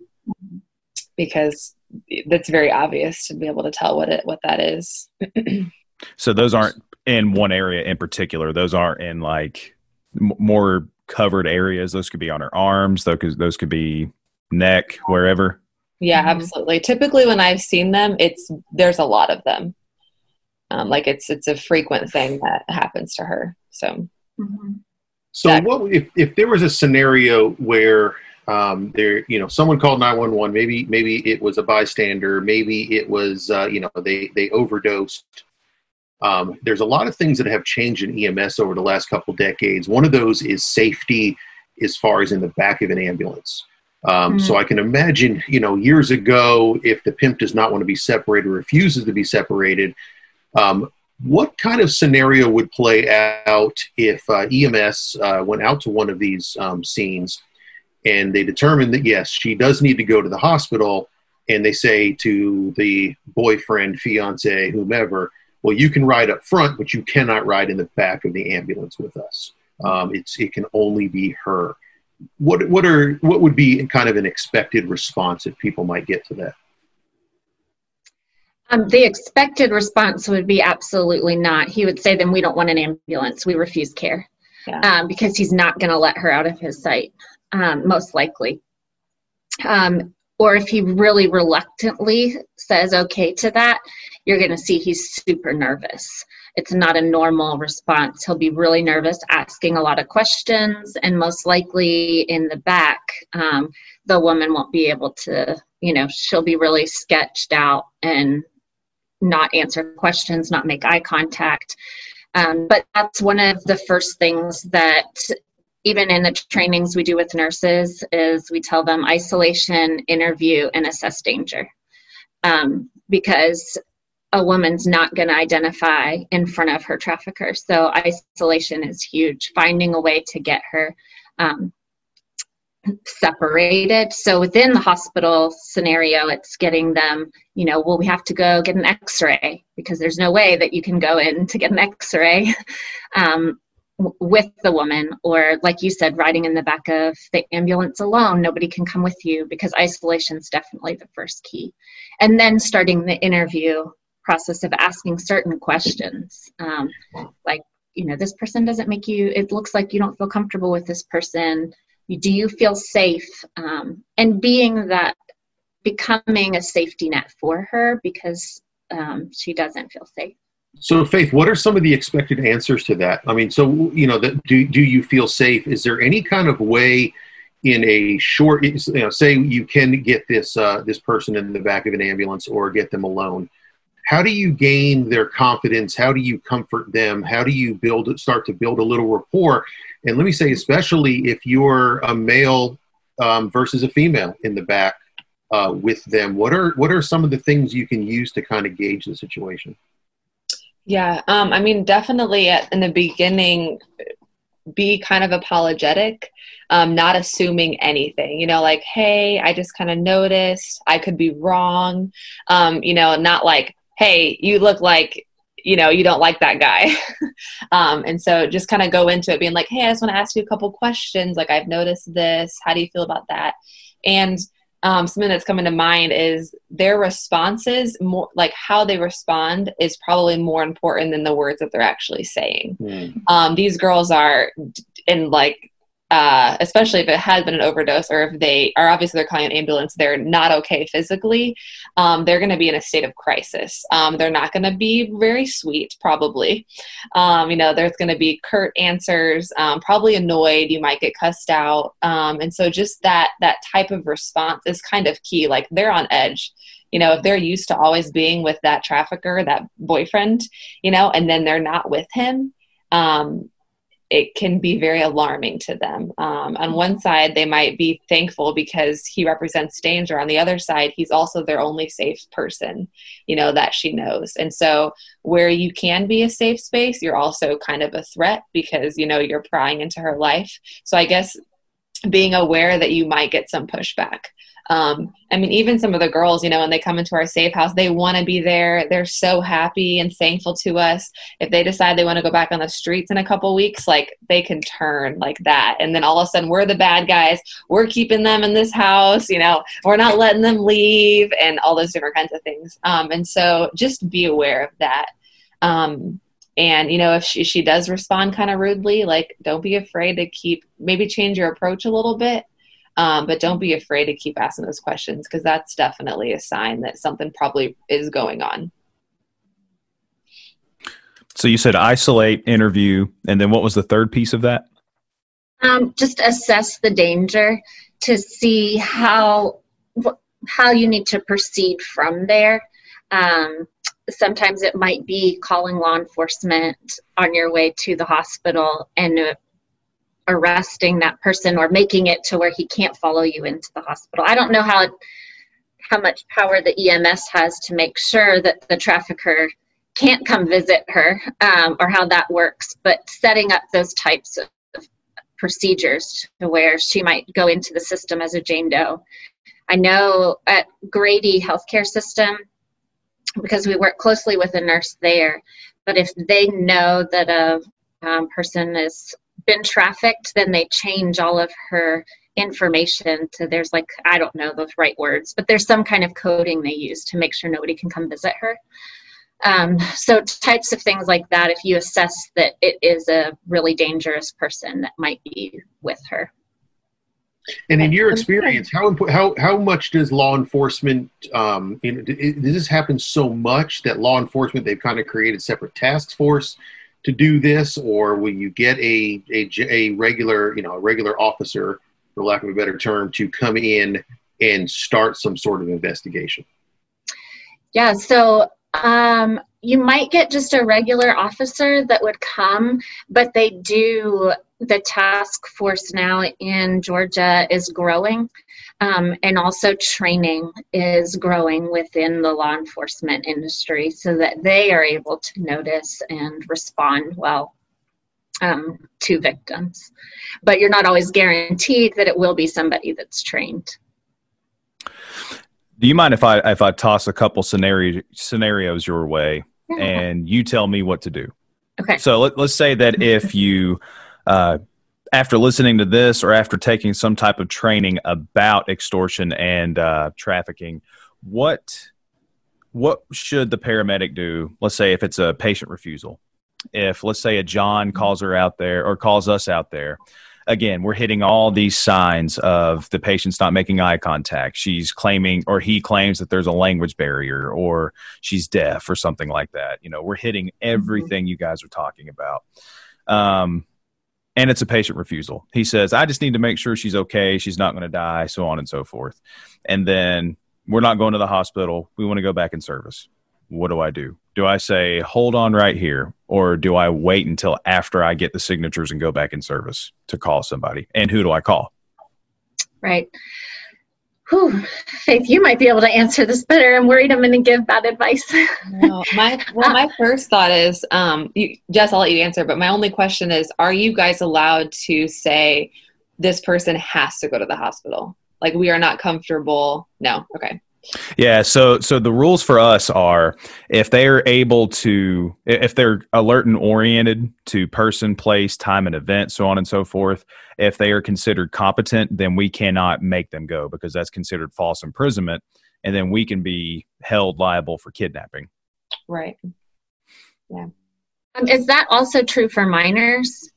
Speaker 5: because that's very obvious to be able to tell what it what that is. [clears throat]
Speaker 1: so those aren't in one area in particular. Those aren't in like m- more covered areas. Those could be on her arms. Those those could be neck, wherever.
Speaker 5: Yeah, mm-hmm. absolutely. Typically, when I've seen them, it's there's a lot of them. Um, like it's it's a frequent thing that happens to her. So.
Speaker 2: Mm-hmm. So, that, what if if there was a scenario where um, there you know someone called 911 maybe maybe it was a bystander maybe it was uh, you know they they overdosed. Um, there's a lot of things that have changed in ems over the last couple decades. One of those is safety as far as in the back of an ambulance. Um, mm-hmm. so i can imagine you know years ago if the pimp does not want to be separated refuses to be separated um, what kind of scenario would play out if uh, ems uh, went out to one of these um, scenes and they determine that yes, she does need to go to the hospital. And they say to the boyfriend, fiance, whomever, well, you can ride up front, but you cannot ride in the back of the ambulance with us. Um, it's it can only be her. What what are what would be kind of an expected response that people might get to that?
Speaker 4: Um, the expected response would be absolutely not. He would say, then we don't want an ambulance. We refuse care yeah. um, because he's not going to let her out of his sight um, most likely. Um, or if he really reluctantly says okay to that, you're going to see he's super nervous. It's not a normal response. He'll be really nervous, asking a lot of questions, and most likely in the back, um, the woman won't be able to, you know, she'll be really sketched out and not answer questions, not make eye contact. Um, but that's one of the first things that even in the trainings we do with nurses is we tell them isolation interview and assess danger. Um, because a woman's not going to identify in front of her trafficker. So isolation is huge finding a way to get her um, separated. So within the hospital scenario it's getting them you know well we have to go get an x-ray because there's no way that you can go in to get an x-ray. [laughs] Um, with the woman or like you said riding in the back of the ambulance alone nobody can come with you because isolation is definitely the first key. And then starting the interview process of asking certain questions um, like you know this person doesn't make you it looks like you don't feel comfortable with this person. Do you feel safe? Um, and being that becoming a safety net for her because um, she doesn't feel safe
Speaker 2: so, Faith, what are some of the expected answers to that? I mean, so you know, that do do you feel safe? Is there any kind of way in a short, you know, say you can get this uh, this person in the back of an ambulance or get them alone? How do you gain their confidence? How do you comfort them? How do you build start to build a little rapport? And let me say, especially if you're a male um, versus a female in the back uh, with them, what are what are some of the things you can use to kind of gauge the situation?
Speaker 5: Yeah, um, I mean, definitely at, in the beginning, be kind of apologetic, um, not assuming anything. You know, like, hey, I just kind of noticed, I could be wrong. Um, you know, not like, hey, you look like, you know, you don't like that guy. [laughs] um, and so just kind of go into it being like, hey, I just want to ask you a couple questions. Like, I've noticed this. How do you feel about that? And um, something that's coming to mind is their responses more like how they respond is probably more important than the words that they're actually saying mm. um, these girls are in like uh, especially if it has been an overdose or if they are obviously they're calling an ambulance, they're not okay physically, um, they're going to be in a state of crisis. Um, they're not going to be very sweet, probably. Um, you know, there's going to be curt answers, um, probably annoyed. You might get cussed out, um, and so just that that type of response is kind of key. Like they're on edge you know if they're used to always being with that trafficker that boyfriend you know and then they're not with him um, it can be very alarming to them. Um, on one side, they might be thankful because he represents danger. On the other side, he's also their only safe person, you know, that she knows. And so, where you can be a safe space, you're also kind of a threat because, you know, you're prying into her life. So, I guess being aware that you might get some pushback um, I mean, even some of the girls, you know, when they come into our safe house, they want to be there. They're so happy and thankful to us. If they decide they want to go back on the streets in a couple weeks, like they can turn like that. And then all of a sudden, we're the bad guys. We're keeping them in this house, you know, we're not letting them leave and all those different kinds of things. Um, and so just be aware of that. Um, and you know if she, she does respond kind of rudely like don't be afraid to keep maybe change your approach a little bit um, but don't be afraid to keep asking those questions because that's definitely a sign that something probably is going on.
Speaker 1: So you said isolate, interview, and then what was the third piece of that?
Speaker 4: Um, just assess the danger to see how how you need to proceed from there. Um, sometimes it might be calling law enforcement on your way to the hospital and arresting that person or making it to where he can't follow you into the hospital. I don't know how how much power the EMS has to make sure that the trafficker can't come visit her um, or how that works, but setting up those types of procedures to where she might go into the system as a Jane Doe. I know at Grady Healthcare System, because we work closely with a nurse there, but if they know that a um, person is been trafficked, then they change all of her information to there's like I don't know the right words, but there's some kind of coding they use to make sure nobody can come visit her. Um, so types of things like that, if you assess that it is a really dangerous person that might be with her.
Speaker 2: And in your experience, how how how much does law enforcement? Um, you know, does this happen so much that law enforcement they've kind of created separate task force to do this, or will you get a a, a regular you know a regular officer, for lack of a better term, to come in and start some sort of investigation?
Speaker 4: Yeah, so um, you might get just a regular officer that would come, but they do, the task force now in Georgia is growing. Um, and also, training is growing within the law enforcement industry so that they are able to notice and respond well um, to victims. But you're not always guaranteed that it will be somebody that's trained.
Speaker 1: Do you mind if I if I toss a couple scenario scenarios your way yeah. and you tell me what to do?
Speaker 4: Okay.
Speaker 1: So let, let's say that if you uh, after listening to this or after taking some type of training about extortion and uh, trafficking, what what should the paramedic do? Let's say if it's a patient refusal, if let's say a John calls her out there or calls us out there again, we're hitting all these signs of the patient's not making eye contact. She's claiming, or he claims that there's a language barrier, or she's deaf, or something like that. You know, we're hitting mm-hmm. everything you guys are talking about. Um, and it's a patient refusal. He says, I just need to make sure she's okay. She's not going to die, so on and so forth. And then we're not going to the hospital. We want to go back in service. What do I do? do I say hold on right here or do I wait until after I get the signatures and go back in service to call somebody? And who do I call?
Speaker 4: Right. Whew. Faith, you might be able to answer this better. I'm worried I'm going to give bad advice.
Speaker 5: no, my well, my [laughs] first thought is, um, you, Jess, I'll let you answer. But my only question is, are you guys allowed to say this person has to go to the hospital? Like we are not comfortable. No, okay.
Speaker 1: Yeah, so so the rules for us are if they are able to if they're alert and oriented to person, place, time and event, so on and so forth, if they are considered competent, then we cannot make them go because that's considered false imprisonment and then we can be held liable for kidnapping.
Speaker 5: Right. Yeah.
Speaker 4: Um, is that also true for minors?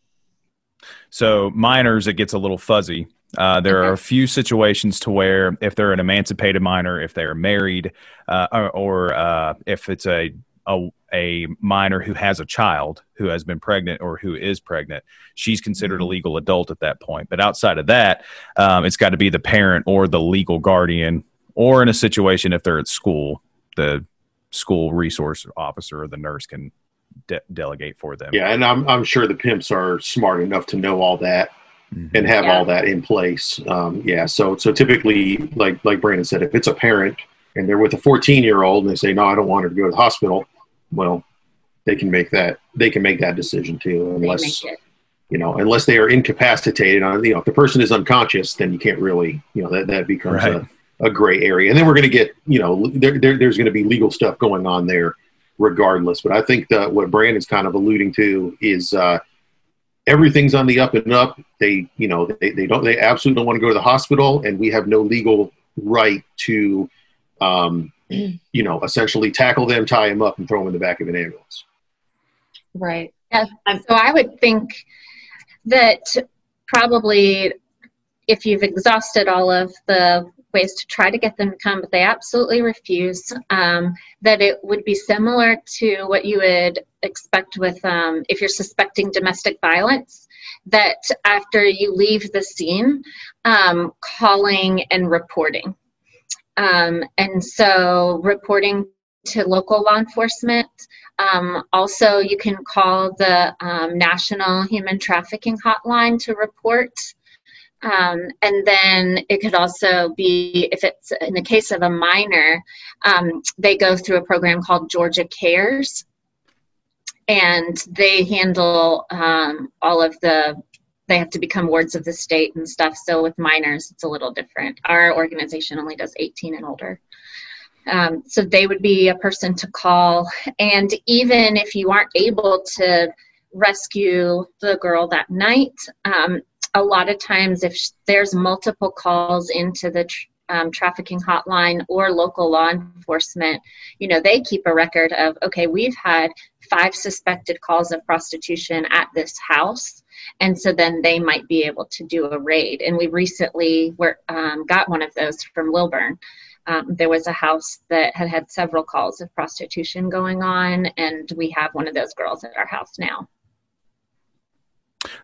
Speaker 1: So minors it gets a little fuzzy uh, there okay. are a few situations to where if they're an emancipated minor, if they're married, uh, or, or uh, if it's a, a, a minor who has a child who has been pregnant or who is pregnant, she's considered a mm-hmm. legal adult at that point. But outside of that, um, it's got to be the parent or the legal guardian, or in a situation if they're at school, the school resource officer or the nurse can de- delegate for them.
Speaker 2: Yeah, and I'm I'm sure the pimps are smart enough to know all that mm-hmm. and have yeah. all that in place. Um, yeah. So so typically, like like Brandon said, if it's a parent and they're with a 14 year old and they say, no, I don't want her to go to the hospital, well, they can make that they can make that decision too, unless you know unless they are incapacitated. On you know, if the person is unconscious, then you can't really you know that that becomes right. a, a gray area. And then we're going to get you know there, there there's going to be legal stuff going on there regardless. But I think that what Brandon's kind of alluding to is uh, everything's on the up and up. They, you know, they, they don't, they absolutely don't want to go to the hospital, and we have no legal right to, um, [clears throat] you know, essentially tackle them, tie them up, and throw them in the back of an ambulance.
Speaker 5: Right.
Speaker 4: Yeah. So I would think that probably if you've exhausted all of the ways to try to get them to come, but they absolutely refuse. Um, that it would be similar to what you would expect with um, if you're suspecting domestic violence, that after you leave the scene, um, calling and reporting. Um, and so reporting to local law enforcement. Um, also, you can call the um, National Human Trafficking Hotline to report um, and then it could also be, if it's in the case of a minor, um, they go through a program called Georgia Cares. And they handle um, all of the, they have to become wards of the state and stuff. So with minors, it's a little different. Our organization only does 18 and older. Um, so they would be a person to call. And even if you aren't able to rescue the girl that night, um, a lot of times if there's multiple calls into the um, trafficking hotline or local law enforcement, you know, they keep a record of, okay, we've had five suspected calls of prostitution at this house. and so then they might be able to do a raid. And we recently were um, got one of those from Lilburn. Um, there was a house that had had several calls of prostitution going on, and we have one of those girls at our house now.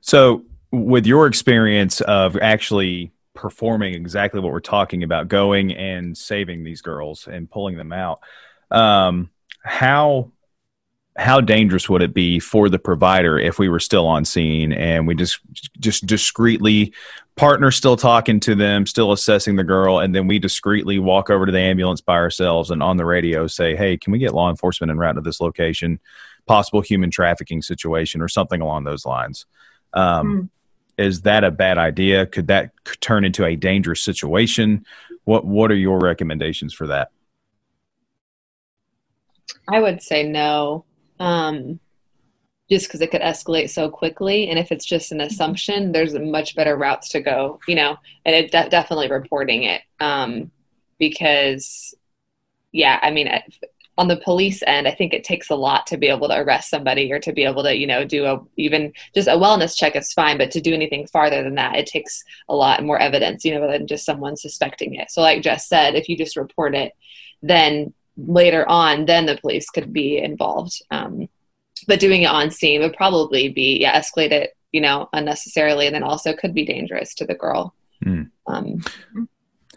Speaker 1: So, with your experience of actually performing exactly what we're talking about, going and saving these girls and pulling them out, um, how how dangerous would it be for the provider if we were still on scene and we just just discreetly partner still talking to them still assessing the girl and then we discreetly walk over to the ambulance by ourselves and on the radio say hey can we get law enforcement en route to this location possible human trafficking situation or something along those lines um, mm. Is that a bad idea could that turn into a dangerous situation what what are your recommendations for that
Speaker 5: I would say no um, just because it could escalate so quickly. And if it's just an assumption, there's much better routes to go, you know, and it de- definitely reporting it. Um, because, yeah, I mean, on the police end, I think it takes a lot to be able to arrest somebody or to be able to, you know, do a even just a wellness check is fine, but to do anything farther than that, it takes a lot more evidence, you know, than just someone suspecting it. So, like Jess said, if you just report it, then later on, then the police could be involved. Um, but doing it on scene would probably be yeah, escalate it, you know, unnecessarily, and then also could be dangerous to the girl. Mm. Um,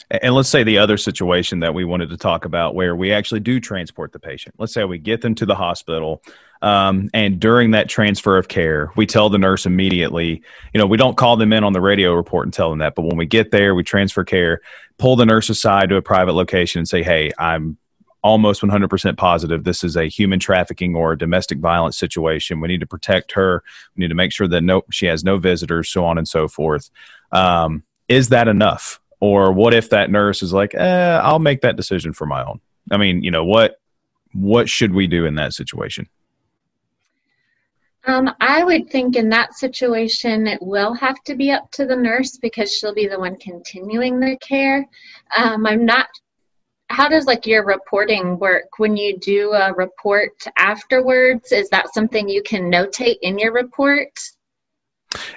Speaker 1: and let's say the other situation that we wanted to talk about where we actually do transport the patient. Let's say we get them to the hospital, um, and during that transfer of care, we tell the nurse immediately, you know, we don't call them in on the radio report and tell them that, but when we get there, we transfer care, pull the nurse aside to a private location and say, hey, I'm almost 100% positive this is a human trafficking or domestic violence situation. We need to protect her. We need to make sure that no, she has no visitors, so on and so forth. Um, is that enough? Or what if that nurse is like, eh, I'll make that decision for my own? I mean, you know, what what should we do in that situation?
Speaker 4: Um, I would think in that situation it will have to be up to the nurse because she'll be the one continuing the care. Um, I'm not how does like your reporting work when you do a report afterwards is that something you can notate in your report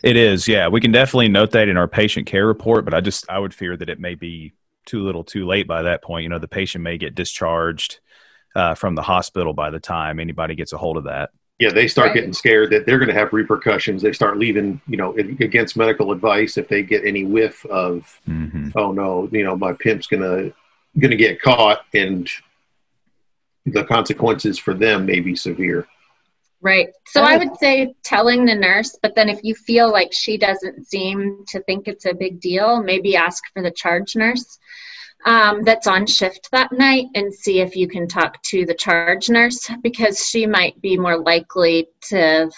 Speaker 1: it is yeah we can definitely note that in our patient care report but i just i would fear that it may be too little too late by that point you know the patient may get discharged uh, from the hospital by the time anybody gets a hold of that
Speaker 2: yeah they start right. getting scared that they're going to have repercussions they start leaving you know against medical advice if they get any whiff of mm-hmm. oh no you know my pimp's going to going to get caught and the consequences for them may be severe.
Speaker 4: Right. So I would say telling the nurse, but then if you feel like she doesn't seem to think it's a big deal, maybe ask for the charge nurse um, that's on shift that night and see if you can talk to the charge nurse because she might be more likely to,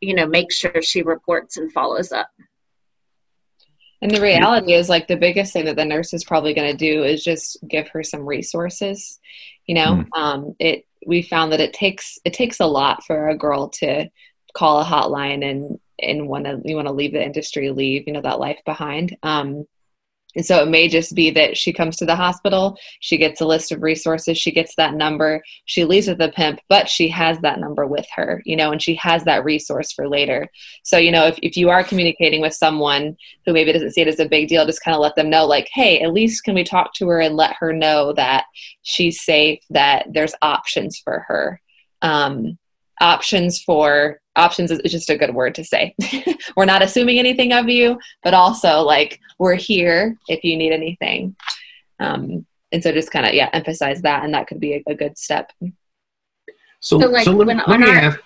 Speaker 4: you know, make sure she reports and follows up.
Speaker 5: And the reality is, like, the biggest thing that the nurse is probably going to do is just give her some resources. You know, mm. um, it we found that it takes it takes a lot for a girl to call a hotline and and want to you want to leave the industry, leave you know that life behind. Um, and so it may just be that she comes to the hospital, she gets a list of resources, she gets that number, she leaves with the pimp, but she has that number with her, you know, and she has that resource for later. So, you know, if, if you are communicating with someone who maybe doesn't see it as a big deal, just kind of let them know, like, hey, at least can we talk to her and let her know that she's safe, that there's options for her. Um, options for options is just a good word to say. [laughs] we're not assuming anything of you, but also like we're here if you need anything. Um, and so just kind of yeah, emphasize that, and that could be a, a good step.
Speaker 2: So, so, like so let, let me our, ask.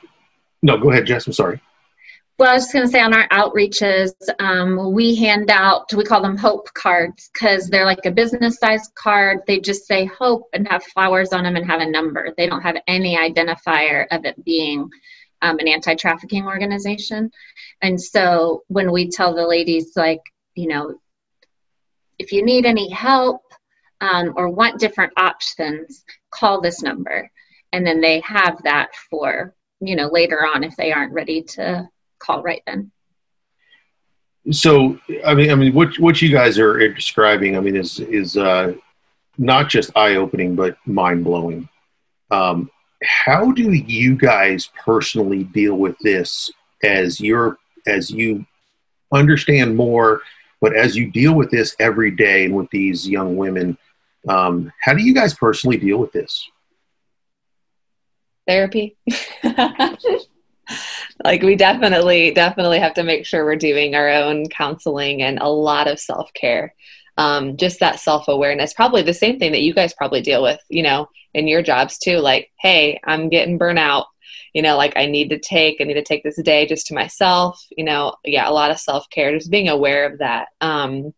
Speaker 2: No, go ahead, Jess. I'm sorry.
Speaker 4: Well, I was just going to say on our outreaches, um, we hand out, we call them hope cards because they're like a business size card. They just say hope and have flowers on them and have a number. They don't have any identifier of it being um, an anti trafficking organization. And so when we tell the ladies, like, you know, if you need any help um, or want different options, call this number. And then they have that for, you know, later on if they aren't ready to call right then.
Speaker 2: So, I mean, I mean, what what you guys are describing, I mean, is is uh, not just eye opening, but mind blowing. Um, how do you guys personally deal with this as you're as you understand more, but as you deal with this every day and with these young women, um, how do you guys personally deal with this?
Speaker 5: Therapy. [laughs] like we definitely definitely have to make sure we're doing our own counseling and a lot of self-care um, just that self-awareness probably the same thing that you guys probably deal with you know in your jobs too like hey i'm getting burnout you know like i need to take i need to take this day just to myself you know yeah a lot of self-care just being aware of that. Um,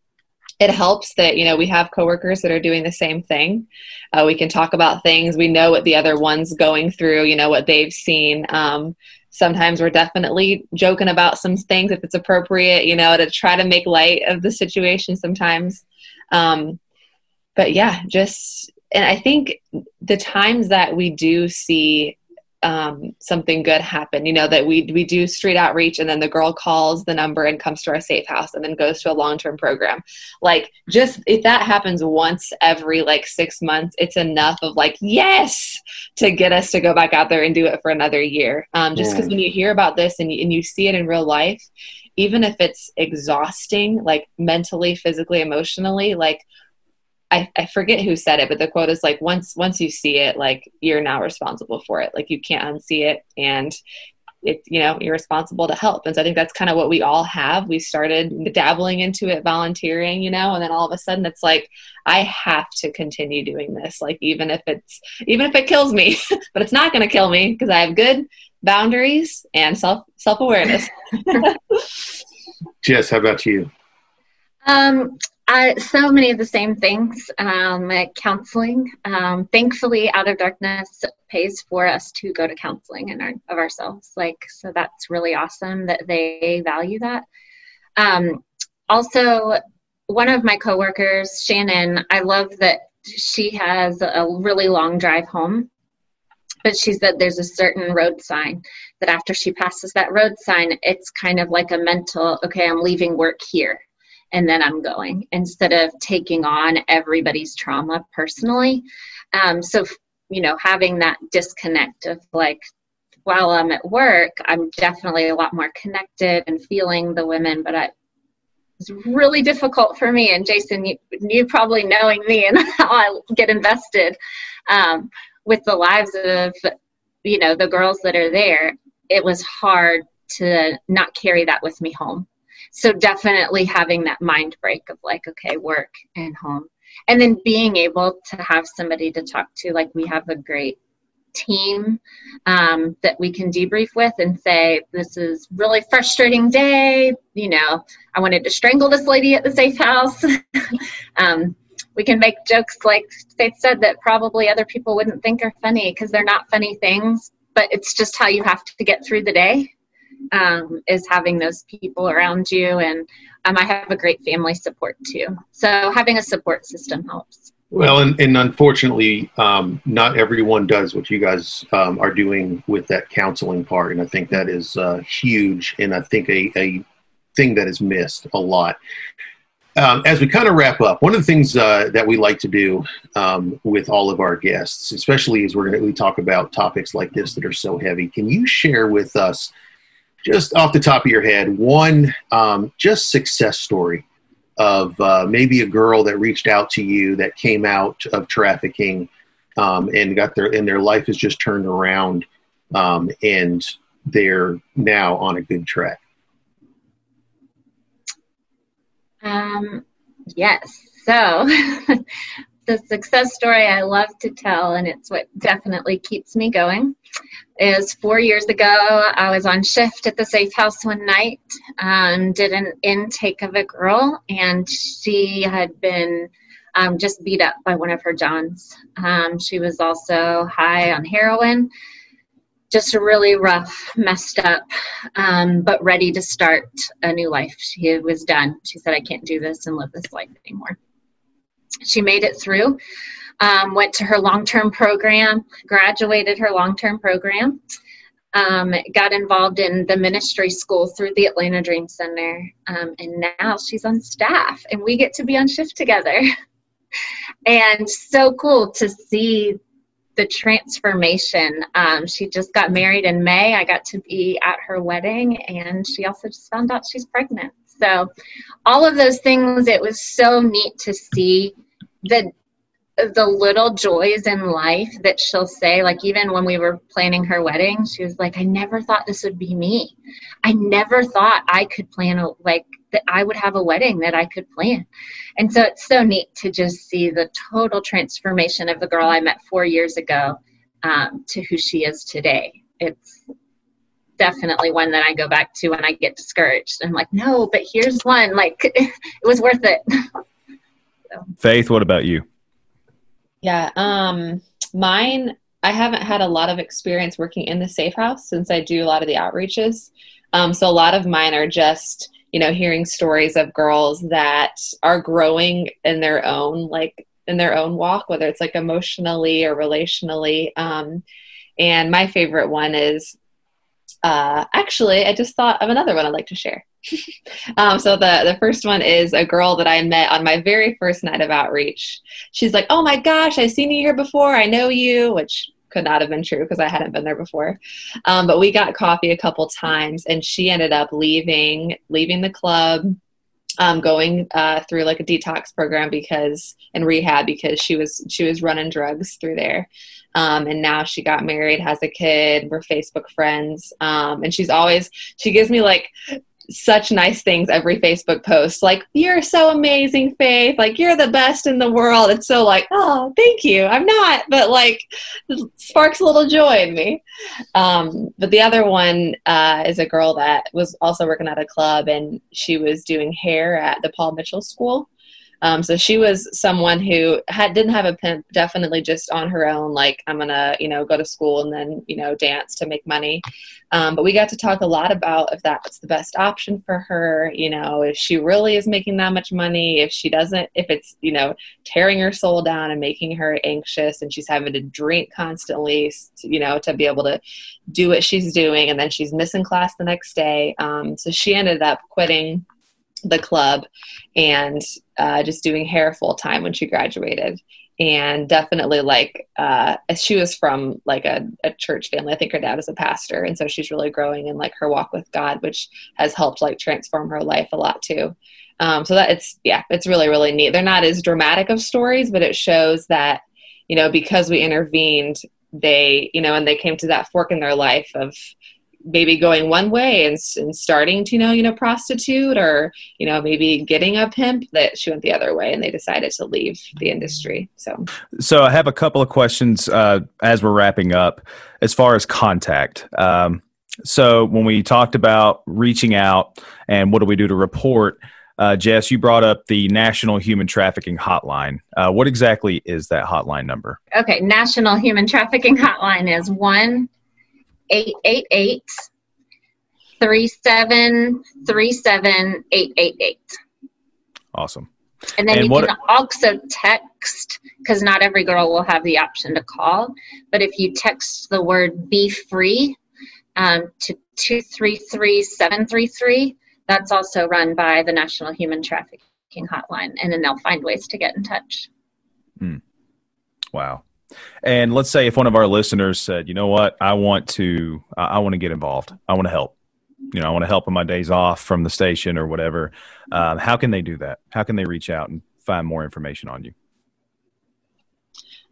Speaker 5: it helps that you know we have coworkers that are doing the same thing. Uh, we can talk about things. We know what the other one's going through you know what they've seen. Um, sometimes we're definitely joking about some things if it's appropriate you know to try to make light of the situation sometimes um, but yeah just and i think the times that we do see um, something good happen. You know that we we do street outreach, and then the girl calls the number and comes to our safe house, and then goes to a long term program. Like just if that happens once every like six months, it's enough of like yes to get us to go back out there and do it for another year. Um, just because when you hear about this and you, and you see it in real life, even if it's exhausting, like mentally, physically, emotionally, like I, I forget who said it, but the quote is like once once you see it, like you're now responsible for it. Like you can't unsee it and it you know you're responsible to help. And so i think that's kind of what we all have. We started dabbling into it volunteering you know and then all of a sudden it's like i have to continue doing this. Like even if it's even if it kills me [laughs] but it's not going to kill me because i have good boundaries and self self-awareness. [laughs]
Speaker 2: Jess how about you?
Speaker 4: Um uh, so many of the same things. Um, counseling. Um, thankfully, Out of Darkness pays for us to go to counseling and our, of ourselves. Like, so that's really awesome that they value that. Um, also, one of my coworkers, Shannon, I love that she has a really long drive home. But she said there's a certain road sign that after she passes that road sign, it's kind of like a mental, okay, I'm leaving work here and then I'm going instead of taking on everybody's trauma personally. Um, so, you know, having that disconnect of like, while I'm at work, I'm definitely a lot more connected and feeling the women, but I, it's really difficult for me. And Jason, you, you probably knowing me and [laughs] how I get invested um, with the lives of, you know, the girls that are there. It was hard to not carry that with me home so definitely having that mind break of like okay work and home. And then being able to have somebody to talk to like we have a great team um, that we can debrief with and say this is really frustrating day. You know i wanted to strangle this lady at the safe house. [laughs] Um, we can make jokes like faith said that probably other people wouldn't think are funny because they're not funny things but it's just how you have to get through the day um, is having those people around you. And um, I have a great family support too. So having a support system helps.
Speaker 2: Well, and, and unfortunately, um, not everyone does what you guys um, are doing with that counseling part. And I think that is uh, huge. And I think a, a thing that is missed a lot. Um, as we kind of wrap up, one of the things uh, that we like to do um, with all of our guests, especially as we're going to talk about topics like this that are so heavy, can you share with us just off the top of your head, one um, just success story of uh, maybe a girl that reached out to you that came out of trafficking um, and got their and their life has just turned around um, and they're now on a good track.
Speaker 4: Um, yes. So [laughs] the success story I love to tell, and it's what definitely keeps me going, is four years ago, I was on shift at the safe house one night, um, did an intake of a girl, and she had been um, just beat up by one of her Johns. Um, she was also high on heroin, just a really rough, messed up, um, but ready to start a new life. She was done. She said, I can't do this and live this life anymore she made it through, um, went to her long term program, graduated her long term program, um, got involved in the ministry school through the Atlanta Dream Center, um, and now she's on staff and we get to be on shift together. [laughs] and so cool to see the transformation. Um, she just got married in May. I got to be at her wedding, and she also just found out she's pregnant. So, all of those things, it was so neat to see the the little joys in life that she'll say like even when we were planning her wedding she was like i never thought this would be me. I never thought i could plan a like that i would have a wedding that i could plan. And so it's so neat to just see the total transformation of the girl i met four years ago um, to who she is today. It's definitely one that i go back to when i get discouraged i'm like no but here's one like [laughs] it was worth it [laughs]
Speaker 1: so. faith what about you
Speaker 5: yeah. Um, mine, I haven't had a lot of experience working in the safe house since I do a lot of the outreaches. Um, so a lot of mine are just, you know, hearing stories of girls that are growing in their own, like in their own walk, whether it's like emotionally or relationally. Um, and my favorite one is uh, actually, I just thought of another one I'd like to share. [laughs] um, so the the first one is a girl that I met on my very first night of outreach. She's like, "Oh my gosh, I've seen you here before. I know you," which could not have been true because I hadn't been there before. Um, but we got coffee a couple times, and she ended up leaving leaving the club um, going uh, through like a detox program because and rehab because she was she was running drugs through there um, and now she got married has a kid we're facebook friends um, and she's always she gives me like such nice things every Facebook post. Like, you're so amazing, Faith. Like, you're the best in the world. It's so like, oh, thank you. I'm not, but like, sparks a little joy in me. Um, but the other one uh, is a girl that was also working at a club and she was doing hair at the Paul Mitchell School. Um, so she was someone who had didn't have a pimp, definitely just on her own. Like I'm gonna, you know, go to school and then you know dance to make money. Um, but we got to talk a lot about if that's the best option for her. You know, if she really is making that much money, if she doesn't, if it's you know tearing her soul down and making her anxious, and she's having to drink constantly, you know, to be able to do what she's doing, and then she's missing class the next day. Um, so she ended up quitting the club and uh, just doing hair full time when she graduated. And definitely like uh, she was from like a, a, church family i think her dad is a pastor and so she's really growing in like her walk with god which has helped like transform her life a lot too. Um, so that it's yeah it's really really neat. They're not as dramatic of stories but it shows that you know because we intervened they you know and they came to that fork in their life of maybe going one way and, and starting to you know you know prostitute or you know maybe getting a pimp that she went the other way and they decided to leave the industry so
Speaker 1: so i have a couple of questions uh, as we're wrapping up as far as contact um, so when we talked about reaching out and what do we do to report uh, Jess, you brought up the National Human Trafficking Hotline. Uh, what exactly is that hotline number?
Speaker 4: Okay, National Human Trafficking Hotline is 1 888 3737 888.
Speaker 1: Awesome.
Speaker 4: And then and you can also text because not every girl will have the option to call. But if you text the word be free um, to 233733, that's also run by the National Human Trafficking Hotline. And then they'll find ways to get in touch.
Speaker 1: Mm. Wow. And let's say if one of our listeners said, you know what, I want to, I want to get involved. I want to help. You know, I want to help on my days off from the station or whatever. Um, how can they do that? How can they reach out and find more information on you?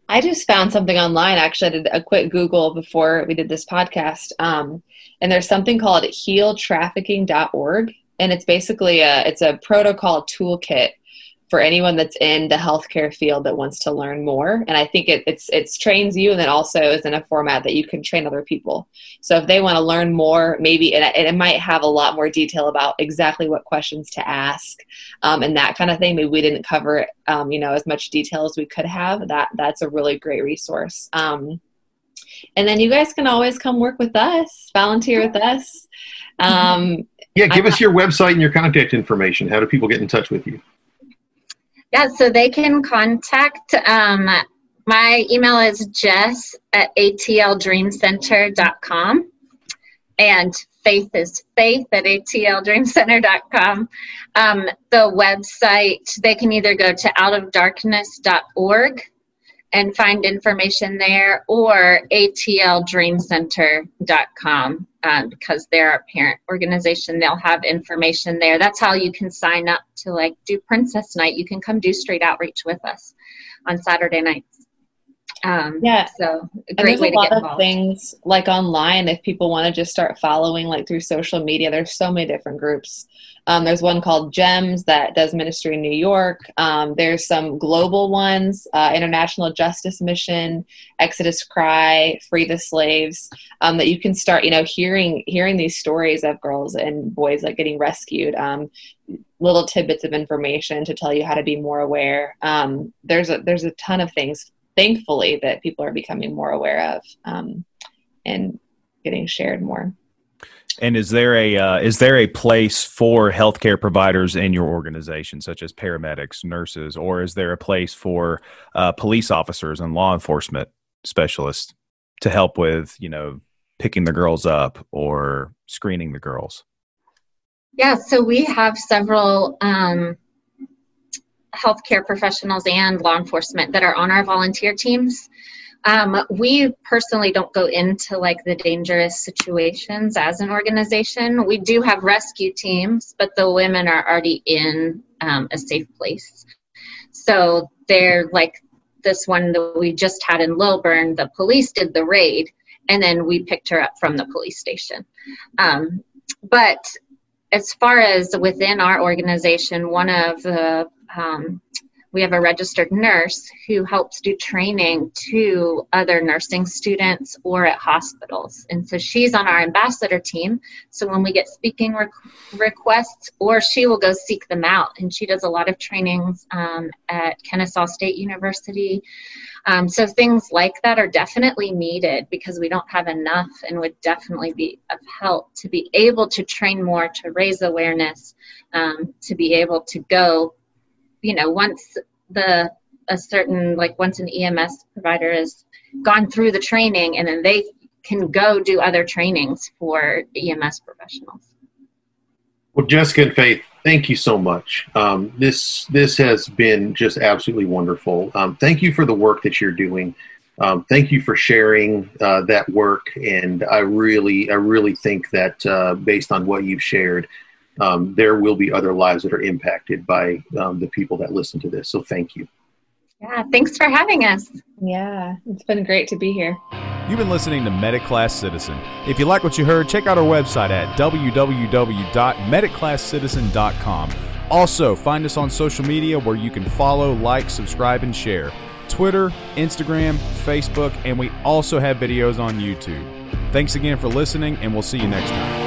Speaker 5: I just found something online. Actually, I did a quick Google before we did this podcast. Um, and there's something called healtrafficking.org. And it's basically a, it's a protocol toolkit for anyone that's in the healthcare field that wants to learn more. And I think it, it's it's trains you, and then also is in a format that you can train other people. So if they want to learn more, maybe and it, might have a lot more detail about exactly what questions to ask um, and that kind of thing. Maybe we didn't cover um, you know as much detail as we could have. That that's a really great resource. Um, and then you guys can always come work with us, volunteer with us. Um,
Speaker 2: yeah, give us your website and your contact information. How do people get in touch with you?
Speaker 4: Yeah, so they can contact. Um, my email is jess at atldreamcenter.com. And faith is faith at atldreamcenter.com. Um, the website, they can either go to outofdarkness.org and find information there or atldreamcenter.com um, because they're a parent organization. They'll have information there. That's how you can sign up to like do princess night. You can come do street outreach with us on saturday nights um,
Speaker 5: yeah.
Speaker 4: So
Speaker 5: a great and there's a lot of things like online if people want to just start following like through social media. There's so many different groups. Um, there's one called GEMS that does ministry in New York. Um, there's some global ones: uh, International Justice Mission, Exodus Cry, Free the Slaves. Um, that you can start, you know, hearing hearing these stories of girls and boys like getting rescued um, little tidbits of information to tell you how to be more aware. Um, there's a there's a ton of things thankfully that people are becoming more aware of um, and getting shared more.
Speaker 1: And is there a uh, is there a place for healthcare providers in your organization, such as paramedics, nurses, or is there a place for uh, police officers and law enforcement specialists to help with you know picking the girls up or screening the girls?
Speaker 4: Yeah, so we have several um, healthcare professionals and law enforcement that are on our volunteer teams. Um, we personally don't go into like the dangerous situations as an organization. We do have rescue teams, but the women are already in um, a safe place. So they're like this one that we just had in Lilburn. The police did the raid, and then we picked her up from the police station. Um, but as far as within our organization, one of the um, we have a registered nurse who helps do training to other nursing students or at hospitals. And so she's on our ambassador team. So when we get speaking requests, or she will go seek them out. And she does a lot of trainings um, at Kennesaw State University. Um, so things like that are definitely needed because we don't have enough and would definitely be of help to be able to train more, to raise awareness, um, to be able to go you know once the a certain like once an EMS provider has gone through the training and then they can go do other trainings for EMS professionals.
Speaker 2: Well, Jessica and Faith, thank you so much. Um, this this has been just absolutely wonderful. Um, thank you for the work that you're doing. Um, thank you for sharing uh, that work, and I really I really think that uh, based on what you've shared, um, there will be other lives that are impacted by um, the people that listen to this. So thank you.
Speaker 4: Yeah, thanks for having us.
Speaker 5: Yeah, it's been great to be here.
Speaker 1: You've been listening to Medic Class Citizen. If you like what you heard, check out our website at www.medicclasscitizen.com. Also, find us on social media where you can follow, like, subscribe, and share. Twitter, Instagram, Facebook, and we also have videos on YouTube. Thanks again for listening, and we'll see you next time.